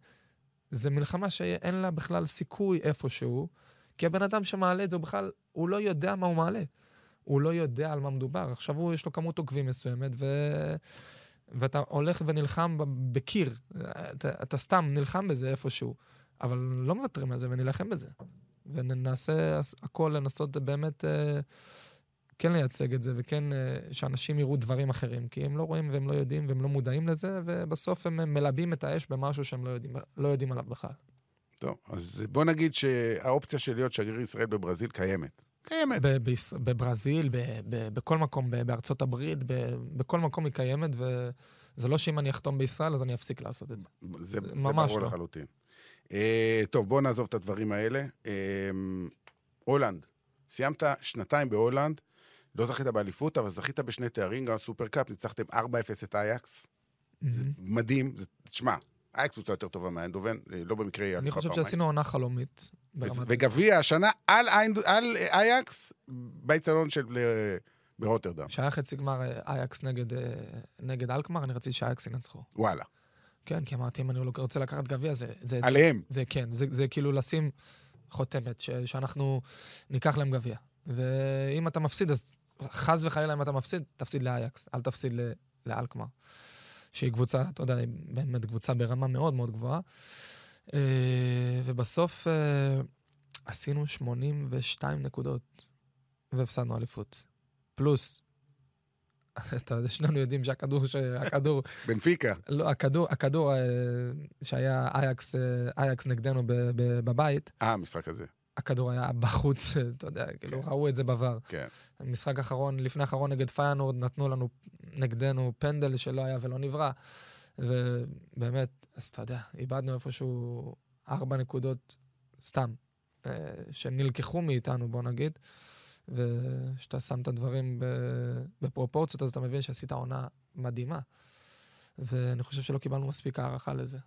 זו מלחמה שאין לה בכלל סיכוי איפשהו, כי הבן אדם שמעלה את זה, הוא בכלל, הוא לא יודע מה הוא מעלה. הוא לא יודע על מה מדובר. עכשיו הוא, יש לו כמות עוקבים מסוימת, ו... ואתה הולך ונלחם בקיר. אתה, אתה סתם נלחם בזה איפשהו, אבל לא מוותרים על זה ונילחם בזה. ונעשה הכל לנסות באמת אה, כן לייצג את זה, וכן אה, שאנשים יראו דברים אחרים, כי הם לא רואים והם לא יודעים והם לא מודעים לזה, ובסוף הם מלבים את האש במשהו שהם לא יודעים, לא יודעים עליו בכלל. טוב, אז בוא נגיד שהאופציה של להיות שגריר ישראל בברזיל קיימת. קיימת. ב- ביש- בברזיל, ב- ב- בכל מקום, ב- בארצות הברית, ב- בכל מקום היא קיימת, וזה לא שאם אני אחתום בישראל, אז אני אפסיק לעשות את זה. זה, זה ברור לא. לחלוטין. אה, טוב, בואו נעזוב את הדברים האלה. אה, הולנד, סיימת שנתיים בהולנד, לא זכית באליפות, אבל זכית בשני תארים, גם סופרקאפ, ניצחתם 4-0 את אייקס. זה מדהים, תשמע, אייקס קבוצה יותר טובה מהאנדובן, אה, לא במקרה היא אני חושב. שעשינו עונה חלומית. וגביע השנה על אייקס, באיצטדיון של אה, ברוטרדם. כשהיה חצי גמר אה, אייקס נגד, אה, נגד אלקמר, אני רציתי שאייקס ינצחו. וואלה. כן, כי אמרתי, אם אני לא רוצה לקחת גביע, זה, זה, עליהם. זה כן, זה, זה כאילו לשים חותמת, ש, שאנחנו ניקח להם גביע. ואם אתה מפסיד, אז חס וחלילה אם אתה מפסיד, תפסיד לאייקס, אל תפסיד לאלקמר. שהיא קבוצה, אתה יודע, היא באמת קבוצה ברמה מאוד מאוד גבוהה. אה, ובסוף אה, עשינו 82 נקודות, והפסדנו אליפות. פלוס, (laughs) אתה יודע, שנינו יודעים שהכדור, שהכדור (laughs) בנפיקה. לא, הכדור, הכדור אה, שהיה אייקס, אייקס נגדנו בבית, אה, המשחק הזה. הכדור היה בחוץ, (laughs) אתה יודע, כאילו, כן. ראו את זה בעבר. כן. המשחק האחרון, לפני האחרון נגד פיינורד, נתנו לנו, נגדנו, פנדל שלא היה ולא נברא. ובאמת, אז אתה יודע, איבדנו איפשהו ארבע נקודות סתם, אה, שנלקחו מאיתנו, בוא נגיד. וכשאתה שם את הדברים בפרופורציות, אז אתה מבין שעשית עונה מדהימה. ואני חושב שלא קיבלנו מספיק הערכה לזה.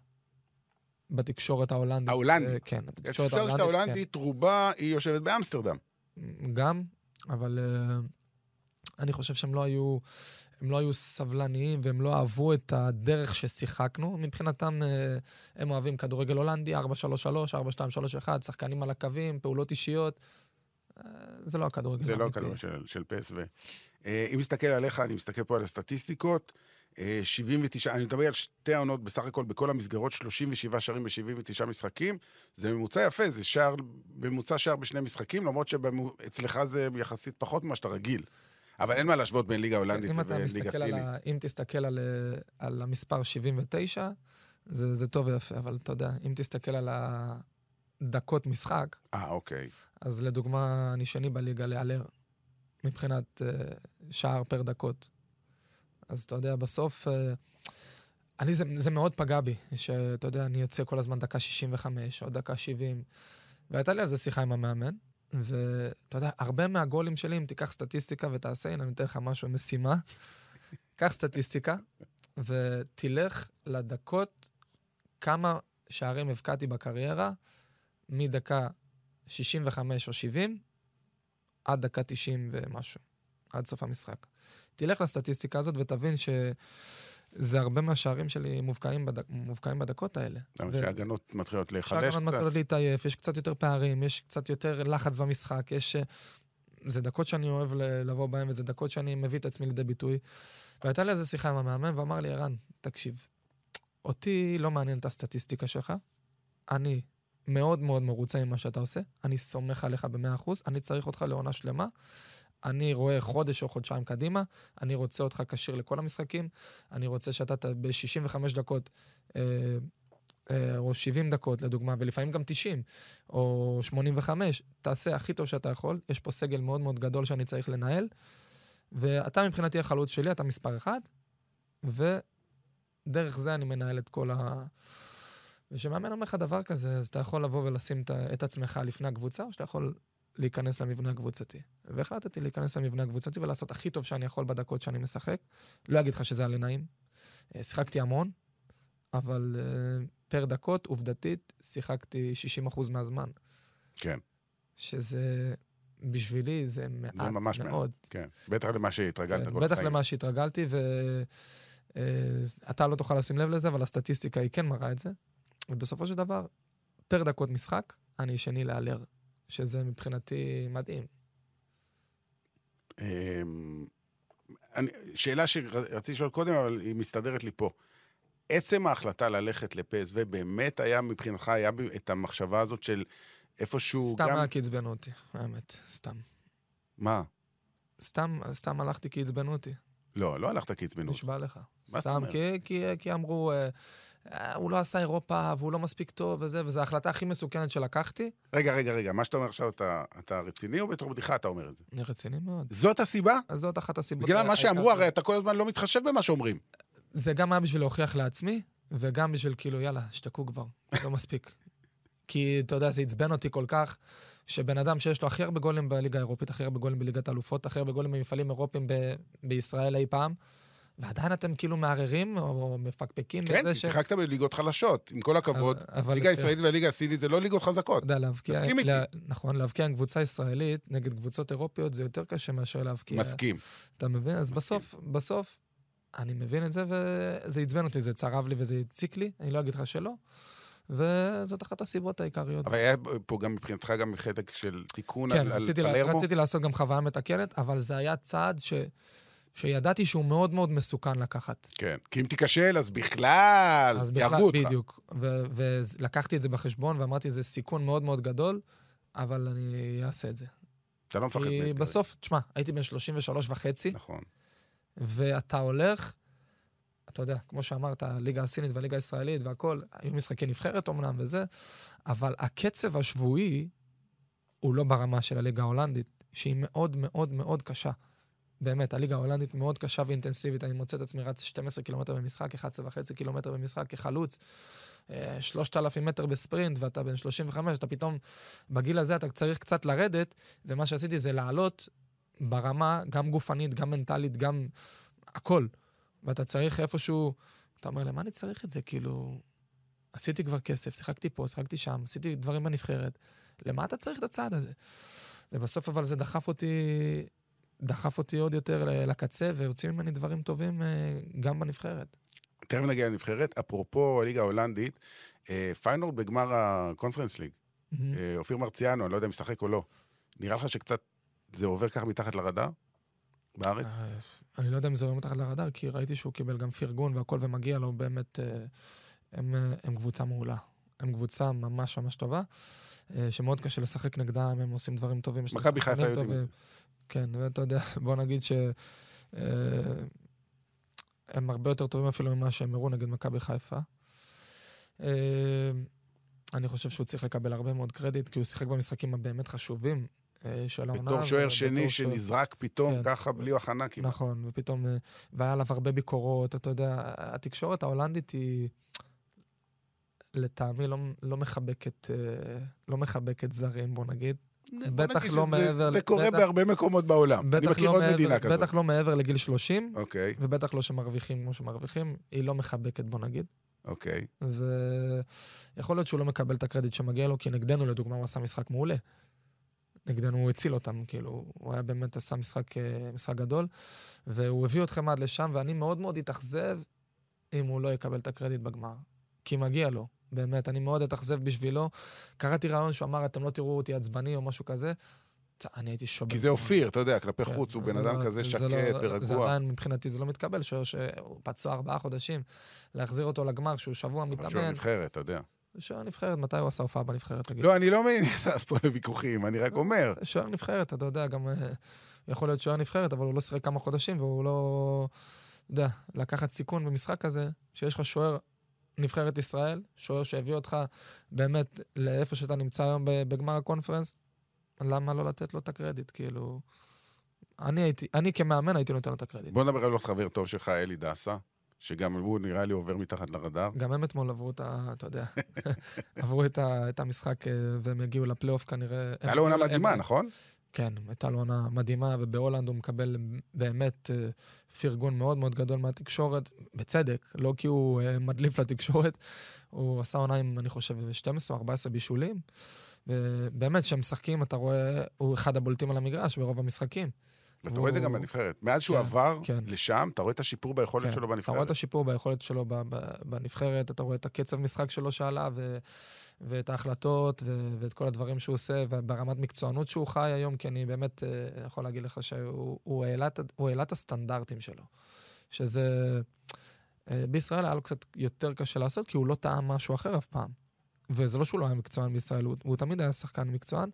בתקשורת ההולנדית. ההולנדית. אה, כן, בתקשורת תקשורת ההולנדית. ההולנדית, רובה היא יושבת באמסטרדם. כן. גם, אבל uh, אני חושב שהם לא היו... הם לא היו סבלניים והם לא אהבו את הדרך ששיחקנו. מבחינתם, אה, הם אוהבים כדורגל הולנדי, 4-3-3, 4-2-3-1, שחקנים על הקווים, פעולות אישיות. אה, זה לא הכדורגל זה לא. הכדורגל של, של פסו. אה, אם מסתכל עליך, אני מסתכל פה על הסטטיסטיקות. אה, 79, אני מדבר על שתי העונות בסך הכל בכל המסגרות, 37 שערים ב-79 משחקים. זה ממוצע יפה, זה שער, ממוצע שער בשני משחקים, למרות שאצלך זה יחסית פחות ממה שאתה רגיל. אבל אין מה להשוות בין ליגה הולנדית לבין ליגה סינית. ה... אם תסתכל על, אה, על המספר 79, זה, זה טוב ויפה, אבל אתה יודע, אם תסתכל על הדקות משחק, אה, אוקיי. אז לדוגמה, אני שני בליגה להיעלר, מבחינת uh, שער פר דקות. אז אתה יודע, בסוף, uh, אני, זה, זה מאוד פגע בי, שאתה יודע, אני יוצא כל הזמן דקה 65, או דקה 70, והייתה לי על זה שיחה עם המאמן, ואתה יודע, הרבה מהגולים שלי, אם תיקח סטטיסטיקה ותעשה, הנה, אני אתן לך משהו, משימה, קח סטטיסטיקה, ותלך לדקות, כמה שערים הבקעתי בקריירה, מדקה 65 או 70 עד דקה 90 ומשהו, עד סוף המשחק. תלך לסטטיסטיקה הזאת ותבין זה הרבה מהשערים שלי מובקעים, בדק, מובקעים בדקות האלה. למה ו- שההגנות מתחילות להיחלש קצת? מתחילות להתעייף, יש קצת יותר פערים, יש קצת יותר לחץ במשחק, יש... אה, זה דקות שאני אוהב לבוא בהן, וזה דקות שאני מביא את עצמי לידי ביטוי. והייתה לי איזה שיחה עם המאמן, ואמר לי, ערן, תקשיב, אותי לא מעניין את הסטטיסטיקה שלך, אני מאוד מאוד מרוצה ממה שאתה עושה, אני סומך עליך ב-100%, אני צריך אותך לעונה שלמה, אני רואה חודש או חודשיים קדימה, אני רוצה אותך כשיר לכל המשחקים, אני רוצה שאתה ת- ב-65 דקות, אה, אה, או 70 דקות לדוגמה, ולפעמים גם 90, או 85, תעשה הכי טוב שאתה יכול, יש פה סגל מאוד מאוד גדול שאני צריך לנהל, ואתה מבחינתי החלוץ שלי, אתה מספר אחד, ודרך זה אני מנהל את כל ה... וכשמאמן אומר לך דבר כזה, אז אתה יכול לבוא ולשים את עצמך לפני הקבוצה, או שאתה יכול להיכנס למבנה הקבוצתי. והחלטתי להיכנס למבנה הקבוצתי ולעשות הכי טוב שאני יכול בדקות שאני משחק. לא אגיד לך שזה היה לי נעים. אה, שיחקתי המון, אבל אה, פר דקות, עובדתית, שיחקתי 60% מהזמן. כן, שזה, בשבילי, זה מעט זה ממש מאוד. מאוד. כן. בטח למה שהתרגלת כן, בטח. למה שהתרגלתי, ואתה לא תוכל לשים לב לזה, אבל הסטטיסטיקה היא כן מראה את זה. ובסופו של דבר, פר דקות משחק, אני שני להלר, שזה מבחינתי מדהים. אמ, אני- שאלה שרציתי לשאול קודם, אבל היא מסתדרת לי פה. עצם ההחלטה ללכת לפסו באמת היה מבחינתך, היה את המחשבה הזאת של איפשהו סתם גם... היה כי עצבנו אותי, האמת, סתם. מה? סתם, סתם הלכתי כי עצבנו אותי, לא, לא הלכת כעצבנות. נשבע לך. זאת סתם אומרת? כי, כי, כי אמרו, אה, הוא לא עשה אירופה והוא לא מספיק טוב וזה, וזו ההחלטה הכי מסוכנת שלקחתי. רגע, רגע, רגע, מה שאתה אומר עכשיו, אתה, אתה רציני או בתור בדיחה אתה אומר את זה? אני רציני מאוד. זאת הסיבה? זאת אחת הסיבות. בגלל מה. שאמרו, הרי אתה כל הזמן לא מתחשב במה שאומרים. זה גם היה בשביל להוכיח לעצמי, וגם בשביל כאילו, יאללה, שתקו כבר, לא מספיק. כי, אתה יודע, זה עצבן אותי כל כך, שבן אדם שיש לו הכי הרבה גולים בליגה האירופית, הכי הרבה גולים בליגת האלופות, הכי הרבה גולים במפעלים אירופיים ב- בישראל אי פעם, ועדיין אתם כאילו מערערים או מפקפקים כן, בזה כי שיחקת בליגות חלשות, עם כל הכבוד. אבל- הליגה הישראלית והליגה הסינית זה לא ליגות חזקות. אתה יודע, להבקיע... מסכים איתי. נכון, להבקיע עם קבוצה ישראלית נגד קבוצות אירופיות זה יותר קשה מאשר להבקיע... מסכים. אתה מבין? אז מסכים. בסוף, בסוף, אני מבין את זה, וזה עצבן אותי, זה צרב לי וזה הציק לי, אני לא אגיד לך שלא. וזאת אחת הסיבות העיקריות. אבל היה פה גם מבחינתך גם חלק של תיקון כן, על פלרמו? רציתי לעשות גם חוויה מתקנת, אבל זה היה צעד ש, שידעתי שהוא מאוד מאוד מסוכן לקחת. כן. כי אם תיכשל, אז בכלל, אז בכלל, יהרגו אותך. בדיוק. ולקחתי את זה בחשבון ואמרתי, זה סיכון מאוד מאוד גדול, אבל אני אעשה את זה. אתה לא מפחד כי מאתגרים. בסוף, תשמע, הייתי בן 33 וחצי, נכון. ואתה הולך, אתה יודע, כמו שאמרת, הליגה הסינית והליגה הישראלית והכול, היו משחקי נבחרת אומנם וזה, אבל הקצב השבועי הוא לא ברמה של הליגה ההולנדית, שהיא מאוד מאוד מאוד קשה. באמת, הליגה ההולנדית מאוד קשה ואינטנסיבית, אני מוצא את עצמי רץ 12 קילומטר במשחק, 11 וחצי קילומטר במשחק כחלוץ, אה, 3,000 מטר בספרינט, ואתה בן 35, אתה פתאום, בגיל הזה אתה צריך קצת לרדת, ומה שעשיתי זה לעלות ברמה, גם גופנית, גם מנטלית, גם הכל. ואתה צריך איפשהו, אתה אומר, למה אני צריך את זה? כאילו, עשיתי כבר כסף, שיחקתי פה, שיחקתי שם, עשיתי דברים בנבחרת. למה אתה צריך את הצעד הזה? ובסוף אבל זה דחף אותי, דחף אותי עוד יותר לקצה, והוציא ממני דברים טובים אה, גם בנבחרת. תכף נגיע לנבחרת. אפרופו הליגה ההולנדית, אה, פיינורד בגמר הקונפרנס ליג. אה, אופיר מרציאנו, אני לא יודע אם משחק או לא. נראה לך שקצת זה עובר ככה מתחת לרדאר בארץ? אני לא יודע אם זה עובר מתחת לרדאר, כי ראיתי שהוא קיבל גם פרגון והכל ומגיע לו, באמת, הם, הם קבוצה מעולה. הם קבוצה ממש ממש טובה, שמאוד קשה לשחק נגדם, הם עושים דברים טובים. מכבי חיפה יודעים. את כן, ואתה יודע, (laughs) בוא נגיד ש... אה, הם הרבה יותר טובים אפילו ממה שהם הראו נגד מכבי חיפה. אה, אני חושב שהוא צריך לקבל הרבה מאוד קרדיט, כי הוא שיחק במשחקים הבאמת חשובים אה, של העונה. בתור שוער שני שנזרק פתאום כן. ככה בלי הכנה כמעט. נכון, ופתאום, והיה עליו הרבה ביקורות, אתה יודע, התקשורת ההולנדית היא, לטעמי, לא, לא מחבקת, לא מחבקת זרים, בוא נגיד. בטח לא מעבר- זה קורה בהרבה מקומות בעולם. אני מכיר לא, עוד מדינה כזאת. בטח לא מעבר לגיל 30, אוקיי, ובטח לא שמרוויחים כמו שמרוויחים, היא לא מחבקת, בוא נגיד. אוקיי. ויכול להיות שהוא לא מקבל את הקרדיט שמגיע לו, כי נגדנו, לדוגמה, הוא עשה משחק מעולה. נגדנו הוא הציל אותם, כאילו, הוא היה באמת עשה משחק, אה, משחק גדול, והוא הביא אתכם עד לשם, ואני מאוד מאוד התאכזב אם הוא לא יקבל את הקרדיט בגמר. כי מגיע לו, באמת, אני מאוד אתאכזב בשבילו. קראתי רעיון שהוא אמר, אתם לא תראו אותי עצבני או משהו כזה. אני הייתי שובר. כי זה אופיר, אתה יודע, כלפי כן, חוץ הוא זה בן לא- אדם כזה זה שקט לא- זה ורגוע. עדיין מבחינתי זה לא מתקבל, שוער שהוא פצוע ארבעה חודשים, להחזיר אותו לגמר, שהוא שבוע שהוא מתאמן. נבחרת, אתה יודע. שוער נבחרת, מתי הוא עשה הופעה בנבחרת, תגיד? לא, אני לא נכנס פה לוויכוחים, אני רק אומר. שוער נבחרת, אתה יודע, גם אה, יכול להיות שוער נבחרת, אבל הוא לא שיחק כמה חודשים, והוא לא... אתה יודע, לקחת סיכון במשחק כזה, שיש לך שוער נבחרת ישראל, שוער שהביא אותך באמת לאיפה שאתה נמצא היום בגמר הקונפרנס, למה לא לתת לו את הקרדיט? כאילו... אני הייתי, אני כמאמן הייתי נותן לו את הקרדיט. בוא נדבר על עוד חבר טוב שלך, אלי דסה, שגם הוא נראה לי עובר מתחת לרדאר. גם הם אתמול עברו את ה... אתה יודע, (laughs) עברו את, ה, את המשחק אה, והם הגיעו לפלייאוף כנראה. היה לו עונה מדהימה, נכון? כן, הייתה לו עונה מדהימה, ובהולנד הוא מקבל באמת אה, פרגון מאוד מאוד גדול מהתקשורת, בצדק, לא כי הוא אה, מדליף לתקשורת, הוא עשה עונה עם, אני חושב, 12 או 14 בישולים, ובאמת, כשהם משחקים, אתה רואה, הוא אחד הבולטים על המגרש ברוב המשחקים. ואתה רואה את זה גם בנבחרת. מאז שהוא כן, עבר כן. לשם, אתה רואה את השיפור ביכולת כן, שלו אתה רואה את בנבחרת. השיפור ביכולת שלו בנבחרת, אתה רואה את הקצב משחק שלו שעלה, ו- ואת ההחלטות, ו- ואת כל הדברים שהוא עושה, וברמת מקצוענות שהוא חי היום, כי אני באמת אה, יכול להגיד לך שהוא הוא העלה את הסטנדרטים שלו. שזה... אה, בישראל היה לו קצת יותר קשה לעשות, כי הוא לא טעם משהו אחר אף פעם. וזה לא שהוא לא היה מקצוען בישראל, הוא, הוא תמיד היה שחקן מקצוען,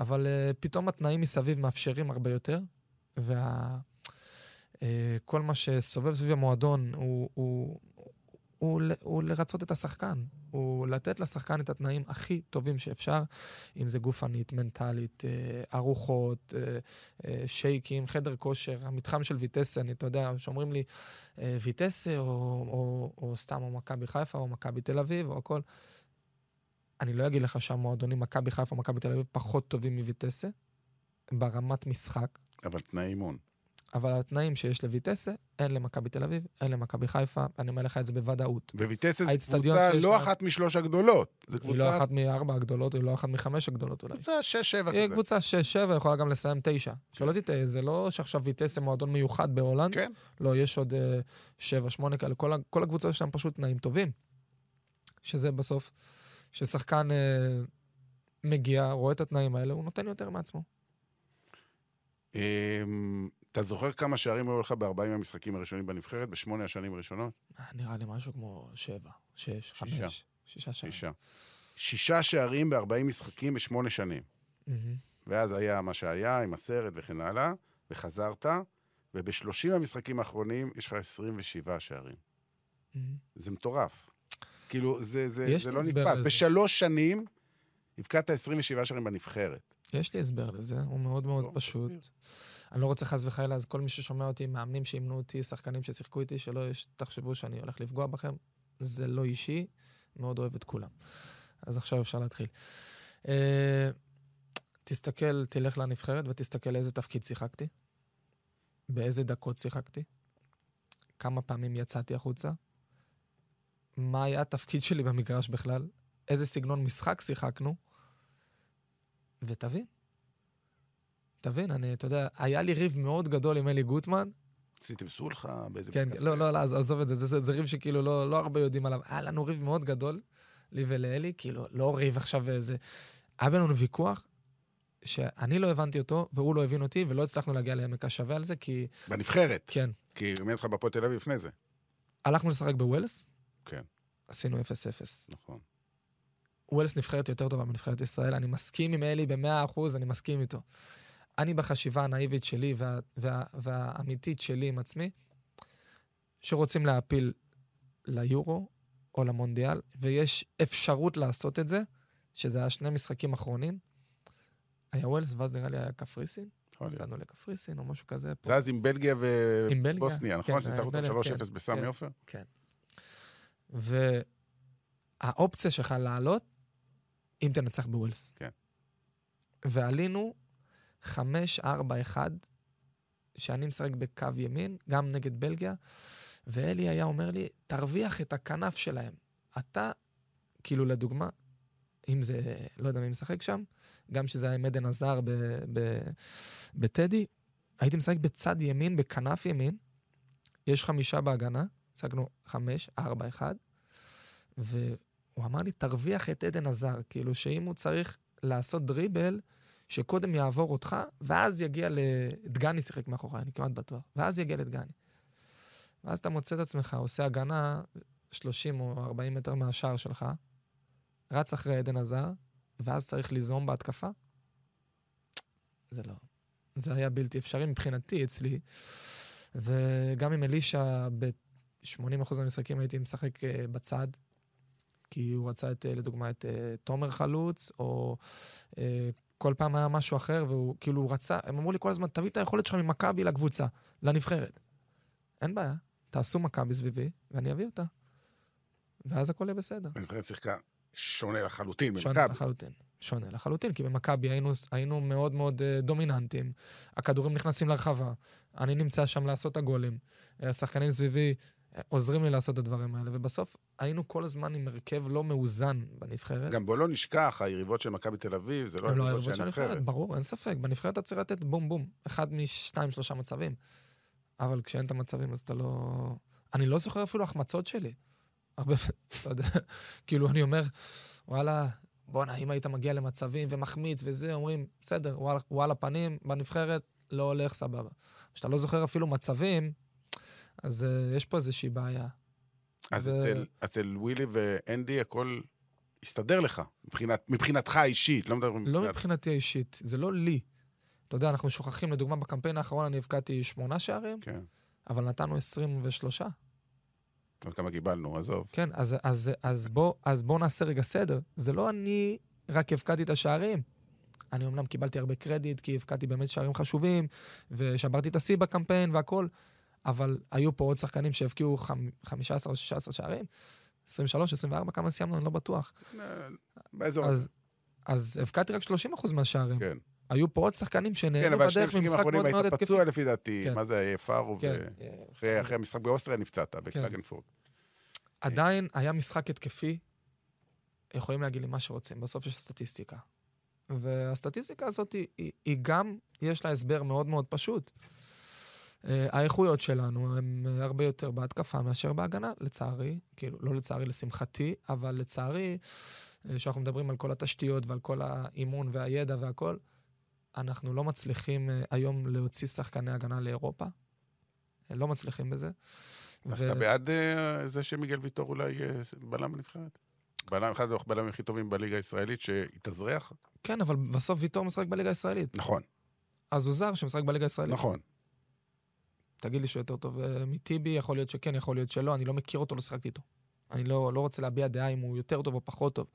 אבל uh, פתאום התנאים מסביב מאפשרים הרבה יותר, וה... uh, מה שסובב סביב המועדון הוא, הוא, הוא, הוא לרצות את השחקן, הוא לתת לשחקן את התנאים הכי טובים שאפשר, אם זה גופנית, מנטלית, uh, ארוחות, uh, uh, שייקים, חדר כושר, המתחם של ויטסה, אני, אתה יודע, שאומרים לי, ויטסה או, או, או סתם או מכבי חיפה או מכבי תל אביב או הכל. אני לא אגיד לך שהמועדונים מכבי חיפה או מכבי תל אביב פחות טובים מויטסה, ברמת משחק, אבל תנאי אימון. אבל התנאים שיש לויטסה, אין למכבי תל אביב, אין למכבי חיפה, אני אומר לך את זה בוודאות. וויטסה זו האצטדיון קבוצה לא לה- אחת משלוש הגדולות. היא לא קבוצה אחת מארבע הגדולות, היא לא אחת מחמש הגדולות אולי. קבוצה שש-שבע היא כזה. קבוצה 6-7, יכולה גם לסיים 9. שלא תטעה, זה לא שעכשיו ויטסה מועדון מיוחד בהולנד. כן. לא, יש עוד 7-8 כאלה. כל כל הקבוצות שלהם פשוט תנאים טובים. שזה בסוף, ששחקן אה, מגיע, רואה את התנאים האלה, הוא נותן יותר מעצמו. אתה זוכר כמה שערים היו לך ב-40 המשחקים הראשונים בנבחרת, בשמונה השנים הראשונות? אה, נראה לי משהו כמו 7, 6, שישה. 5. שישה שערים. שישה. שישה שערים ב-40 משחקים בשמונה שנים. ואז היה מה שהיה עם הסרט וכן הלאה, וחזרת, וב-30 המשחקים האחרונים יש לך 27 שערים. זה מטורף. כאילו, זה, זה, זה לא נתפס. בשלוש שנים הבקעת 27 שערים בנבחרת. יש לי הסבר לזה, הוא מאוד מאוד פשוט. תסביר. אני לא רוצה חס וחלילה, אז כל מי ששומע אותי, מאמנים שאימנו אותי, שחקנים ששיחקו איתי, שלא יש- תחשבו שאני הולך לפגוע בכם. זה לא אישי, מאוד אוהב את כולם. אז עכשיו אפשר להתחיל. אה, תסתכל, תלך לנבחרת ותסתכל איזה תפקיד שיחקתי, באיזה דקות שיחקתי, כמה פעמים יצאתי החוצה, מה היה התפקיד שלי במגרש בכלל, איזה סגנון משחק שיחקנו, ותבין. תבין, אני, אתה יודע, היה לי ריב מאוד גדול עם אלי גוטמן. עשיתם סולחה באיזה... כן, לא? לא, לא, עז- עזוב את זה, זה, זה, זה ריב שכאילו לא, לא הרבה יודעים עליו. היה לנו ריב מאוד גדול, לי ולאלי, כאילו, לא ריב עכשיו איזה... היה בינינו ויכוח שאני לא הבנתי אותו, והוא לא הבין אותי, ולא הצלחנו להגיע לעמק השווה על זה, כי, בנבחרת. כן, כי הוא אותך בהפועל תל אביב לפני זה. הלכנו לשחק בווילס, כן, עשינו 0-0. נכון. ווילס נבחרת יותר טובה מנבחרת ישראל, אני מסכים עם אלי במאה אחוז, אני מסכים איתו. אני בחשיבה הנאיבית שלי וה, וה, והאמיתית שלי עם עצמי, שרוצים להעפיל ליורו או למונדיאל, ויש אפשרות לעשות את זה, שזה היה שני משחקים אחרונים. היה ווילס, ואז נראה לי היה קפריסין. נסענו לקפריסין או משהו כזה. זה אז עם בלגיה ובוסניה, נכון? כן, שניצחנו בלגיה, אותם 3-0 כן, בסמי כן. עופר? והאופציה שלך לעלות, אם תנצח בווילס. כן. ועלינו 5-4-1, שאני משחק בקו ימין, גם נגד בלגיה, ואלי היה אומר לי, תרוויח את הכנף שלהם. אתה, כאילו לדוגמה, אם זה, לא יודע מי משחק שם, גם שזה היה עם עדן עזר בטדי, הייתי משחק בצד ימין, בכנף ימין, יש חמישה בהגנה, השגנו חמש, ארבע, אחד, והוא אמר לי, תרוויח את עדן עזר, כאילו שאם הוא צריך לעשות דריבל, שקודם יעבור אותך, ואז יגיע ל... דגני שיחק מאחוריי, אני כמעט בטוח, ואז יגיע לדגני. ואז אתה מוצא את עצמך, עושה הגנה 30 או 40 מטר מהשער שלך, רץ אחרי עדן עזר, ואז צריך ליזום בהתקפה? זה לא. זה היה בלתי אפשרי מבחינתי, אצלי. וגם עם אלישע, ב-80% מהמשחקים הייתי משחק אה, בצד, כי הוא רצה, את, אה, לדוגמה, את אה, תומר חלוץ, או כל פעם היה משהו אחר, והוא כאילו, רצה, הם אמרו לי כל הזמן, תביא את היכולת שלך ממכבי לקבוצה, לנבחרת. אין בעיה, תעשו מכבי סביבי, ואני אביא אותה. ואז הכל יהיה בסדר. הנבחרת שיחקה שונה לחלוטין שונה במכבי. לחלוטין. שונה לחלוטין, כי במכבי היינו, היינו מאוד מאוד uh, דומיננטים. הכדורים נכנסים לרחבה, אני נמצא שם לעשות את הגולים. השחקנים סביבי אה, עוזרים לי לעשות את הדברים האלה, ובסוף היינו כל הזמן עם הרכב לא מאוזן בנבחרת. גם בוא לא נשכח, היריבות של מכבי תל אביב, זה לא לא היריבות של הנבחרת, ברור, אין ספק. בנבחרת אתה צריך לתת בום בום, אחד משתיים, שלושה מצבים. אבל כשאין את המצבים אז אתה לא... אני לא זוכר אפילו החמצות שלי. הרבה, יודע, כאילו אני אומר, וואלה, בואנה, אם היית מגיע למצבים ומחמיץ וזה, אומרים, בסדר, וואלה, וואלה פנים, בנבחרת, לא הולך, סבבה. כשאתה לא זוכר אפילו מצבים, אז uh, יש פה איזושהי בעיה. אז ו- אצל, אצל ווילי ואנדי הכל הסתדר לך, מבחינת, מבחינתך האישית, לא מדבר לא מבחינתי האישית, זה לא לי. אתה יודע, אנחנו שוכחים, לדוגמה, בקמפיין האחרון אני הבקעתי שמונה שערים, כן. אבל נתנו 23. עוד כמה קיבלנו, עזוב. כן, אז, אז, אז, בוא, אז בוא נעשה רגע סדר. זה לא אני רק הבקעתי את השערים. אני אמנם קיבלתי הרבה קרדיט, כי הבקעתי באמת שערים חשובים, ושברתי את השיא בקמפיין והכול, אבל היו פה עוד שחקנים שהבקיעו חמ- 15 או 16 שערים. 23, 24, כמה סיימנו, אני לא בטוח. אה, באזור. אז, אז הבקעתי רק 30% מהשערים. כן. היו פה עוד שחקנים כן, שנהנו אבל שני בדרך ממשחק האחרונים מאוד מאוד היית התקפי. פצוע לפי דעתי, כן. מה זה היה פארו, כן, ואחרי אחרי המשחק באוסטריה נפצעת, כן. בקלגנפורט. עדיין היה משחק התקפי, יכולים להגיד לי מה שרוצים, בסוף יש סטטיסטיקה. והסטטיסטיקה הזאת, היא, היא, היא גם, יש לה הסבר מאוד מאוד פשוט. אה, האיכויות שלנו הן הרבה יותר בהתקפה מאשר בהגנה, לצערי, כאילו, לא לצערי, לשמחתי, אבל לצערי, אה, כשאנחנו מדברים על כל התשתיות ועל כל האימון והידע והכל, אנחנו לא מצליחים אה, היום להוציא שחקני הגנה לאירופה. אה, לא מצליחים בזה. אז ו- אתה בעד אה, זה שמיגל ויטור אולי בלם בנבחרת? בלם, אחד הבלמים הכי טובים בליגה הישראלית, שהתאזרח? כן, אבל בסוף ויטור משחק בליגה הישראלית. נכון, אז הוא זר שמשחק בליגה הישראלית. נכון. תגיד לי שהוא יותר טוב אה, מטיבי, יכול להיות שכן, יכול להיות שלא, אני לא מכיר אותו, לא שיחקתי איתו. אני לא, לא רוצה להביע דעה אם הוא יותר טוב או פחות טוב.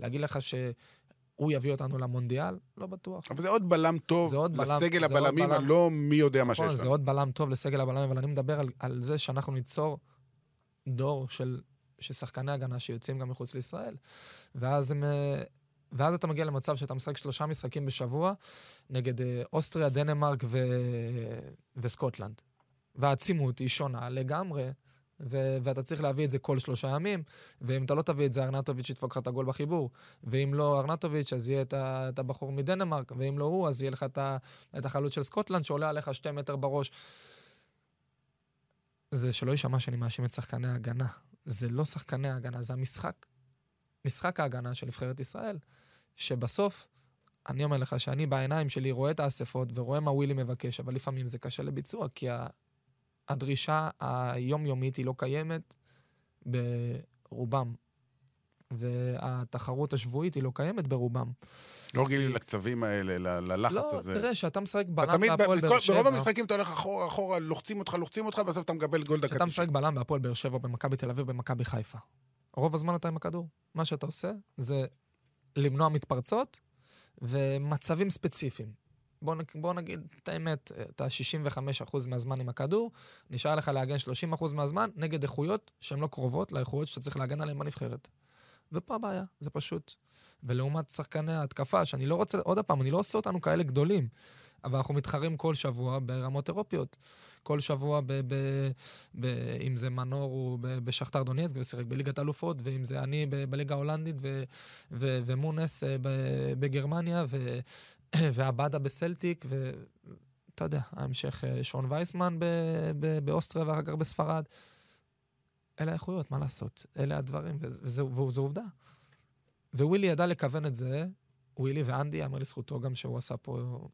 להגיד לך שהוא יביא אותנו למונדיאל? לא בטוח. אבל זה עוד בלם טוב זה עוד בלם- לסגל זה הבלמים בלם. הלא מי יודע מה נכון, שיש זה לנו. עוד בלם טוב לסגל הבלמים, אבל אני מדבר על, על זה שאנחנו ניצור דור של, של שחקני הגנה שיוצאים גם מחוץ לישראל. ואז הם... אה, ואז אתה מגיע למצב שאתה משחק שלושה משחקים בשבוע נגד אה, אוסטריה, דנמרק ו... וסקוטלנד. והעצימות היא שונה לגמרי, ו... ואתה צריך להביא את זה כל שלושה ימים, ואם אתה לא תביא את זה, ארנטוביץ' ידפוק לך את הגול בחיבור. ואם לא ארנטוביץ', אז יהיה את, הבחור מדנמרק, ואם לא הוא, אז יהיה לך. את החלוץ של סקוטלנד שעולה עליך שתי מטר בראש. זה שלא יישמע שאני מאשים את שחקני ההגנה. זה לא שחקני ההגנה, זה המשחק. משחק ההגנה של נבחרת ישראל, שבסוף, אני אומר לך שאני בעיניים שלי רואה את האספות ורואה מה ווילי מבקש, אבל לפעמים זה קשה לביצוע, כי ה- הדרישה היומיומית היא לא קיימת ברובם. והתחרות השבועית היא לא קיימת ברובם. לא רגילים לקצבים האלה, ללחץ לא, הזה. תראה, שאתה משחק בלם בהפועל באר שבע, ברוב המשחקים אתה הולך אחורה, אחורה, לוחצים אותך, לוחצים אותך, בסוף אתה מקבל גול דקה. כשאתה 90. משחק בלם בהפועל באר שבע, במכבי תל אביב, במכבי חיפה. רוב הזמן אתה עם הכדור. מה שאתה עושה זה למנוע מתפרצות ומצבים ספציפיים. בוא, בוא נגיד את האמת, אתה 65% מהזמן עם הכדור, נשאר לך להגן 30% מהזמן נגד איכויות שהן לא קרובות לאיכויות שאתה צריך להגן עליהן בנבחרת. ופה הבעיה, זה פשוט. ולעומת שחקני ההתקפה, שאני לא רוצה, עוד פעם, אני לא עושה אותנו כאלה גדולים, אבל אנחנו מתחרים כל שבוע ברמות אירופיות. כל שבוע, ב, ב, ב, אם זה מנור הוא בשכתר דונייצק ושיחק בליגת האלופות, ואם זה אני ב, בליגה ההולנדית, ומונס אה, בגרמניה, ו, (clears throat) ועבדה בסלטיק, ואתה יודע, ההמשך אה, שון וייסמן ב, ב, באוסטריה ואחר כך בספרד. אלה האיכויות, מה לעשות? אלה הדברים, וזו, וזו עובדה. ווילי ידע לכוון את זה, ווילי ואנדי, יאמר לזכותו גם שהוא עשה פה,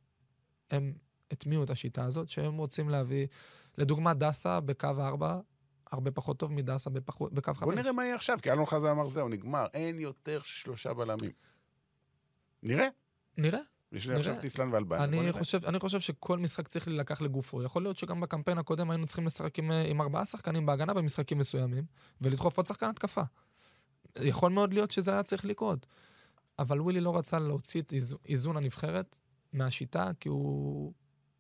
הם הטמיעו את השיטה הזאת, שהם רוצים להביא, לדוגמה, דסה בקו 4, הרבה פחות טוב מדסה בפח... בקו 5. בוא נראה מה יהיה עכשיו, כי אלון חזן אמר זהו, נגמר, אין יותר שלושה בלמים. נראה. נראה. יש לי עכשיו טיסלן ואלבן. אני חושב, אני חושב שכל משחק צריך להילקח לגופו. יכול להיות שגם בקמפיין הקודם היינו צריכים לשחק עם, עם ארבעה שחקנים בהגנה במשחקים מסוימים, ולדחוף עוד שחקן התקפה. יכול מאוד להיות שזה היה צריך לקרות. אבל ווילי לא רצה להוציא את איז, איזון הנבחרת מהשיטה, כי הוא,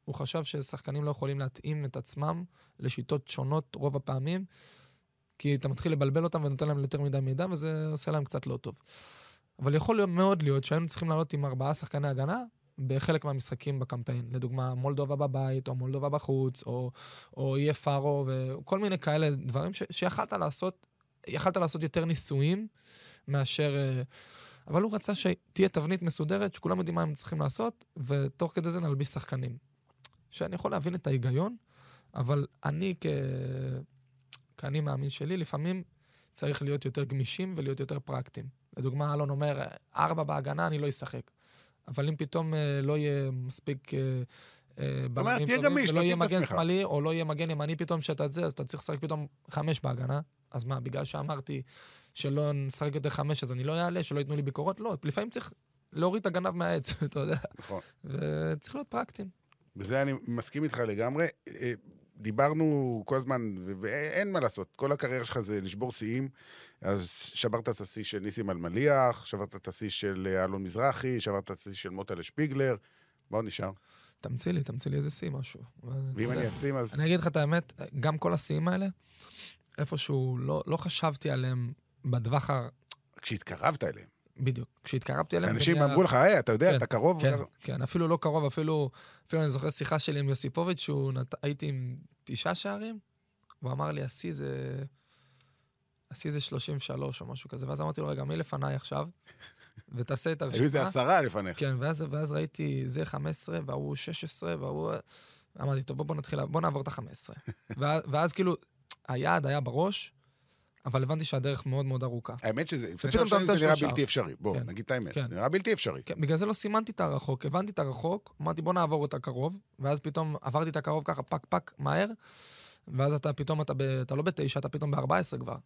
הוא חשב ששחקנים לא יכולים להתאים את עצמם לשיטות שונות רוב הפעמים, כי אתה מתחיל לבלבל אותם ונותן להם יותר מדי מידע, וזה עושה להם קצת לא טוב. אבל יכול להיות, מאוד להיות שהיינו צריכים לעלות עם ארבעה שחקני הגנה בחלק מהמשחקים בקמפיין. לדוגמה, מולדובה בבית, או מולדובה בחוץ, או, או יהיה פארו, וכל מיני כאלה דברים ש, שיכלת לעשות, יכלת לעשות יותר ניסויים מאשר... אה, אבל הוא רצה שתהיה תבנית מסודרת, שכולם יודעים מה הם צריכים לעשות, ותוך כדי זה נלביש שחקנים. שאני יכול להבין את ההיגיון, אבל אני כ... כאני מאמין שלי, לפעמים צריך להיות יותר גמישים ולהיות יותר פרקטיים. לדוגמה, אלון אומר, ארבע בהגנה, אני לא אשחק. אבל אם פתאום אה, לא יהיה מספיק אה, אה, בלמים טובים, ולא יהיה מגן שמאלי, או לא יהיה מגן ימני פתאום שאתה את זה, אז אתה צריך לשחק פתאום חמש בהגנה. אז מה, בגלל שאמרתי שלא נשחק יותר חמש, אז אני לא אעלה, שלא ייתנו לי ביקורות? לא, לפעמים צריך להוריד את הגנב מהעץ, (laughs) אתה יודע. נכון. וצריך להיות פרקטיים. בזה אני מסכים איתך לגמרי. דיברנו כל הזמן, ואין מה לעשות, כל הקריירה שלך זה לשבור שיאים. אז שברת את השיא של ניסים אלמליח, שברת את השיא של אלון מזרחי, שברת את השיא של מוטה לשפיגלר. מה עוד נשאר? תמציא לי, תמציא לי איזה שיא משהו. ואם אני אשים אז... אני אגיד לך את האמת, גם כל השיאים האלה, איפשהו לא, לא חשבתי עליהם בטווח ה... כשהתקרבת אליהם. בדיוק. כשהתקרבתי אליהם... אנשים אמרו לך, היי, אתה יודע, כן, אתה קרוב. כן, כן, אפילו לא קרוב, אפילו, אפילו אני זוכר שיחה שלי עם יוסיפוביץ', שהוא נת... הייתי עם תשעה שערים, והוא אמר לי, השיא זה... השיא זה 33 או משהו כזה, ואז אמרתי לו, רגע, מי לפניי עכשיו? (laughs) ותעשה את הרשימה. היו איזה עשרה לפניך. כן, ואז, ואז ראיתי, זה 15, והוא 16, והוא... אמרתי, טוב, בוא, בוא נתחיל, בוא נעבור את ה-15. (laughs) ואז, ואז כאילו, היעד היה בראש, אבל הבנתי שהדרך מאוד מאוד ארוכה. האמת שזה, לפני שלוש שנים זה נראה בלתי אפשרי. בוא, כן, נגיד את האמת, כן. נראה בלתי אפשרי. כן, בגלל זה לא סימנתי את הרחוק, הבנתי את הרחוק, אמרתי בוא נעבור את הקרוב, ואז פתאום עברתי את הקרוב ככה פק פק מהר, ואז אתה פתאום, אתה, ב, אתה לא בתשע, אתה פתאום ב-14 כבר.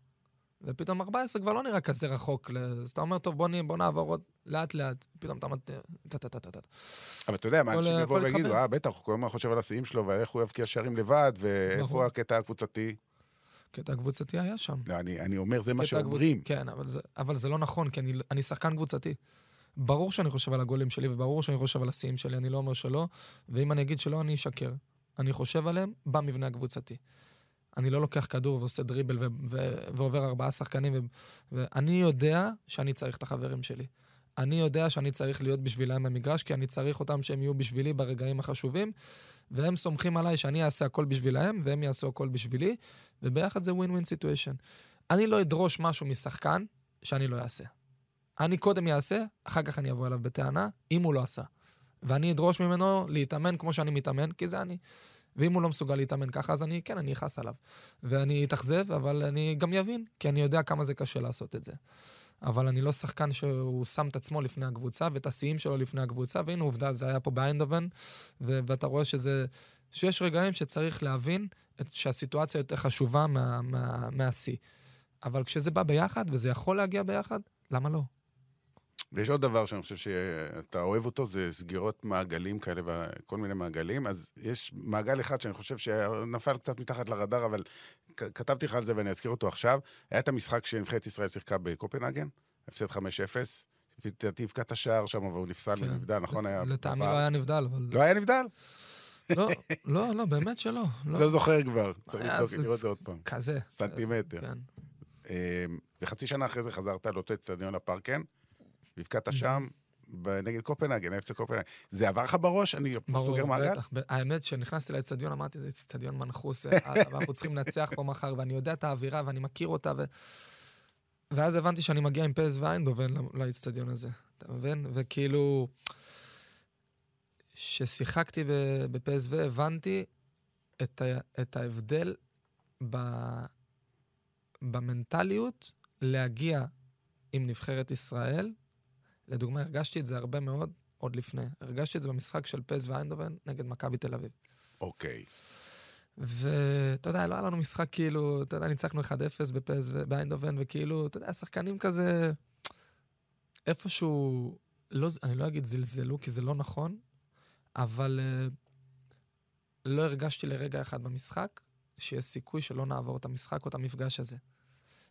ופתאום 14 כבר לא נראה כזה רחוק, אז אתה אומר, טוב, בוא, בוא נעבור עוד לאט לאט, פתאום אתה... אבל אתה יודע, מה אנשים יבואו ויגידו, אה, בטח, הוא כל הזמן חושב על השיאים שלו, ואיך הוא יבקיע שערים לבד, ואיפה הקטע הקבוצתי. קטע קבוצתי היה שם. לא, אני, אני אומר, זה מה שאומרים. קבוצ... כן, אבל זה, אבל זה לא נכון, כי אני, אני שחקן קבוצתי. ברור שאני חושב על הגולים שלי, וברור שאני חושב על השיאים שלי, אני לא אומר שלא, ואם אני אגיד שלא, אני אשקר. אני חושב עליהם במבנה הקבוצתי. אני לא לוקח כדור ועושה דריבל ו- ו- ועובר ארבעה שחקנים, ו- ואני יודע שאני צריך את החברים שלי. אני יודע שאני צריך להיות בשבילם במגרש, כי אני צריך אותם שהם יהיו בשבילי ברגעים החשובים, והם סומכים עליי שאני אעשה הכל בשבילהם, והם יעשו הכל בשבילי, וביחד זה win win situation. אני לא אדרוש משהו משחקן שאני לא אעשה. אני קודם אעשה, אחר כך אני אבוא אליו בטענה, אם הוא לא עשה. ואני אדרוש ממנו להתאמן כמו שאני מתאמן, כי זה אני. ואם הוא לא מסוגל להתאמן ככה, אז אני, כן, אני אכעס עליו. ואני אתאכזב, אבל אני גם אבין, כי אני יודע כמה זה קשה לעשות את זה. אבל אני לא שחקן שהוא שם את עצמו לפני הקבוצה ואת השיאים שלו לפני הקבוצה, והנה עובדה, זה היה פה באיינדובן, ו- ואתה רואה שזה, שיש רגעים שצריך להבין את, שהסיטואציה יותר חשובה מהשיא. מה, מה, אבל כשזה בא ביחד, וזה יכול להגיע ביחד, למה לא? ויש עוד דבר שאני חושב שאתה אוהב אותו, זה סגירות מעגלים כאלה וכל מיני מעגלים. אז יש מעגל אחד שאני חושב שנפל קצת מתחת לרדאר, אבל כתבתי לך על זה ואני אזכיר אותו עכשיו. היה את המשחק שנבחרת ישראל שיחקה בקופנהגן, הפסד 5-0. לדעתי הבקעת השער שם, והוא נפסל כן. ונבדל, נכון? לטעמי לא היה נבדל, אבל... לא היה נבדל? לא, לא, לא, באמת שלא. לא, לא זוכר כבר, צריך לבדוק, לראות את זה עוד פעם. כזה. סנטימטר. כן. אמ, וחצי שנה אחרי זה חזרת לאותו אצטדיון הפארקן. והבקעת שם נגד קופנהגן, אפצה קופנהגן. זה עבר לך בראש? אני סוגר מעגל? האמת, כשנכנסתי לאצטדיון אמרתי, זה אצטדיון מנחוס, אה, ואנחנו צריכים לנצח פה מחר, ואני יודע את האווירה ואני מכיר אותה, ו... ואז הבנתי שאני מגיע עם פס ואיינדובן לאצטדיון הזה, אתה מבין? וכאילו, כששיחקתי בפסו הבנתי את, ה... את ההבדל ב... במנטליות להגיע עם נבחרת ישראל. לדוגמה, הרגשתי את זה הרבה מאוד עוד לפני. הרגשתי את זה במשחק של פז ואיינדובן נגד מכבי תל אביב. אוקיי. ואתה יודע, לא היה לנו משחק כאילו, אתה יודע, ניצחנו 1-0 בפז ובאיינדובן, וכאילו, אתה יודע, שחקנים כזה, איפשהו, לא, אני לא אגיד זלזלו, כי זה לא נכון, אבל uh, לא הרגשתי לרגע אחד במשחק שיש סיכוי שלא נעבור את המשחק או את המפגש הזה.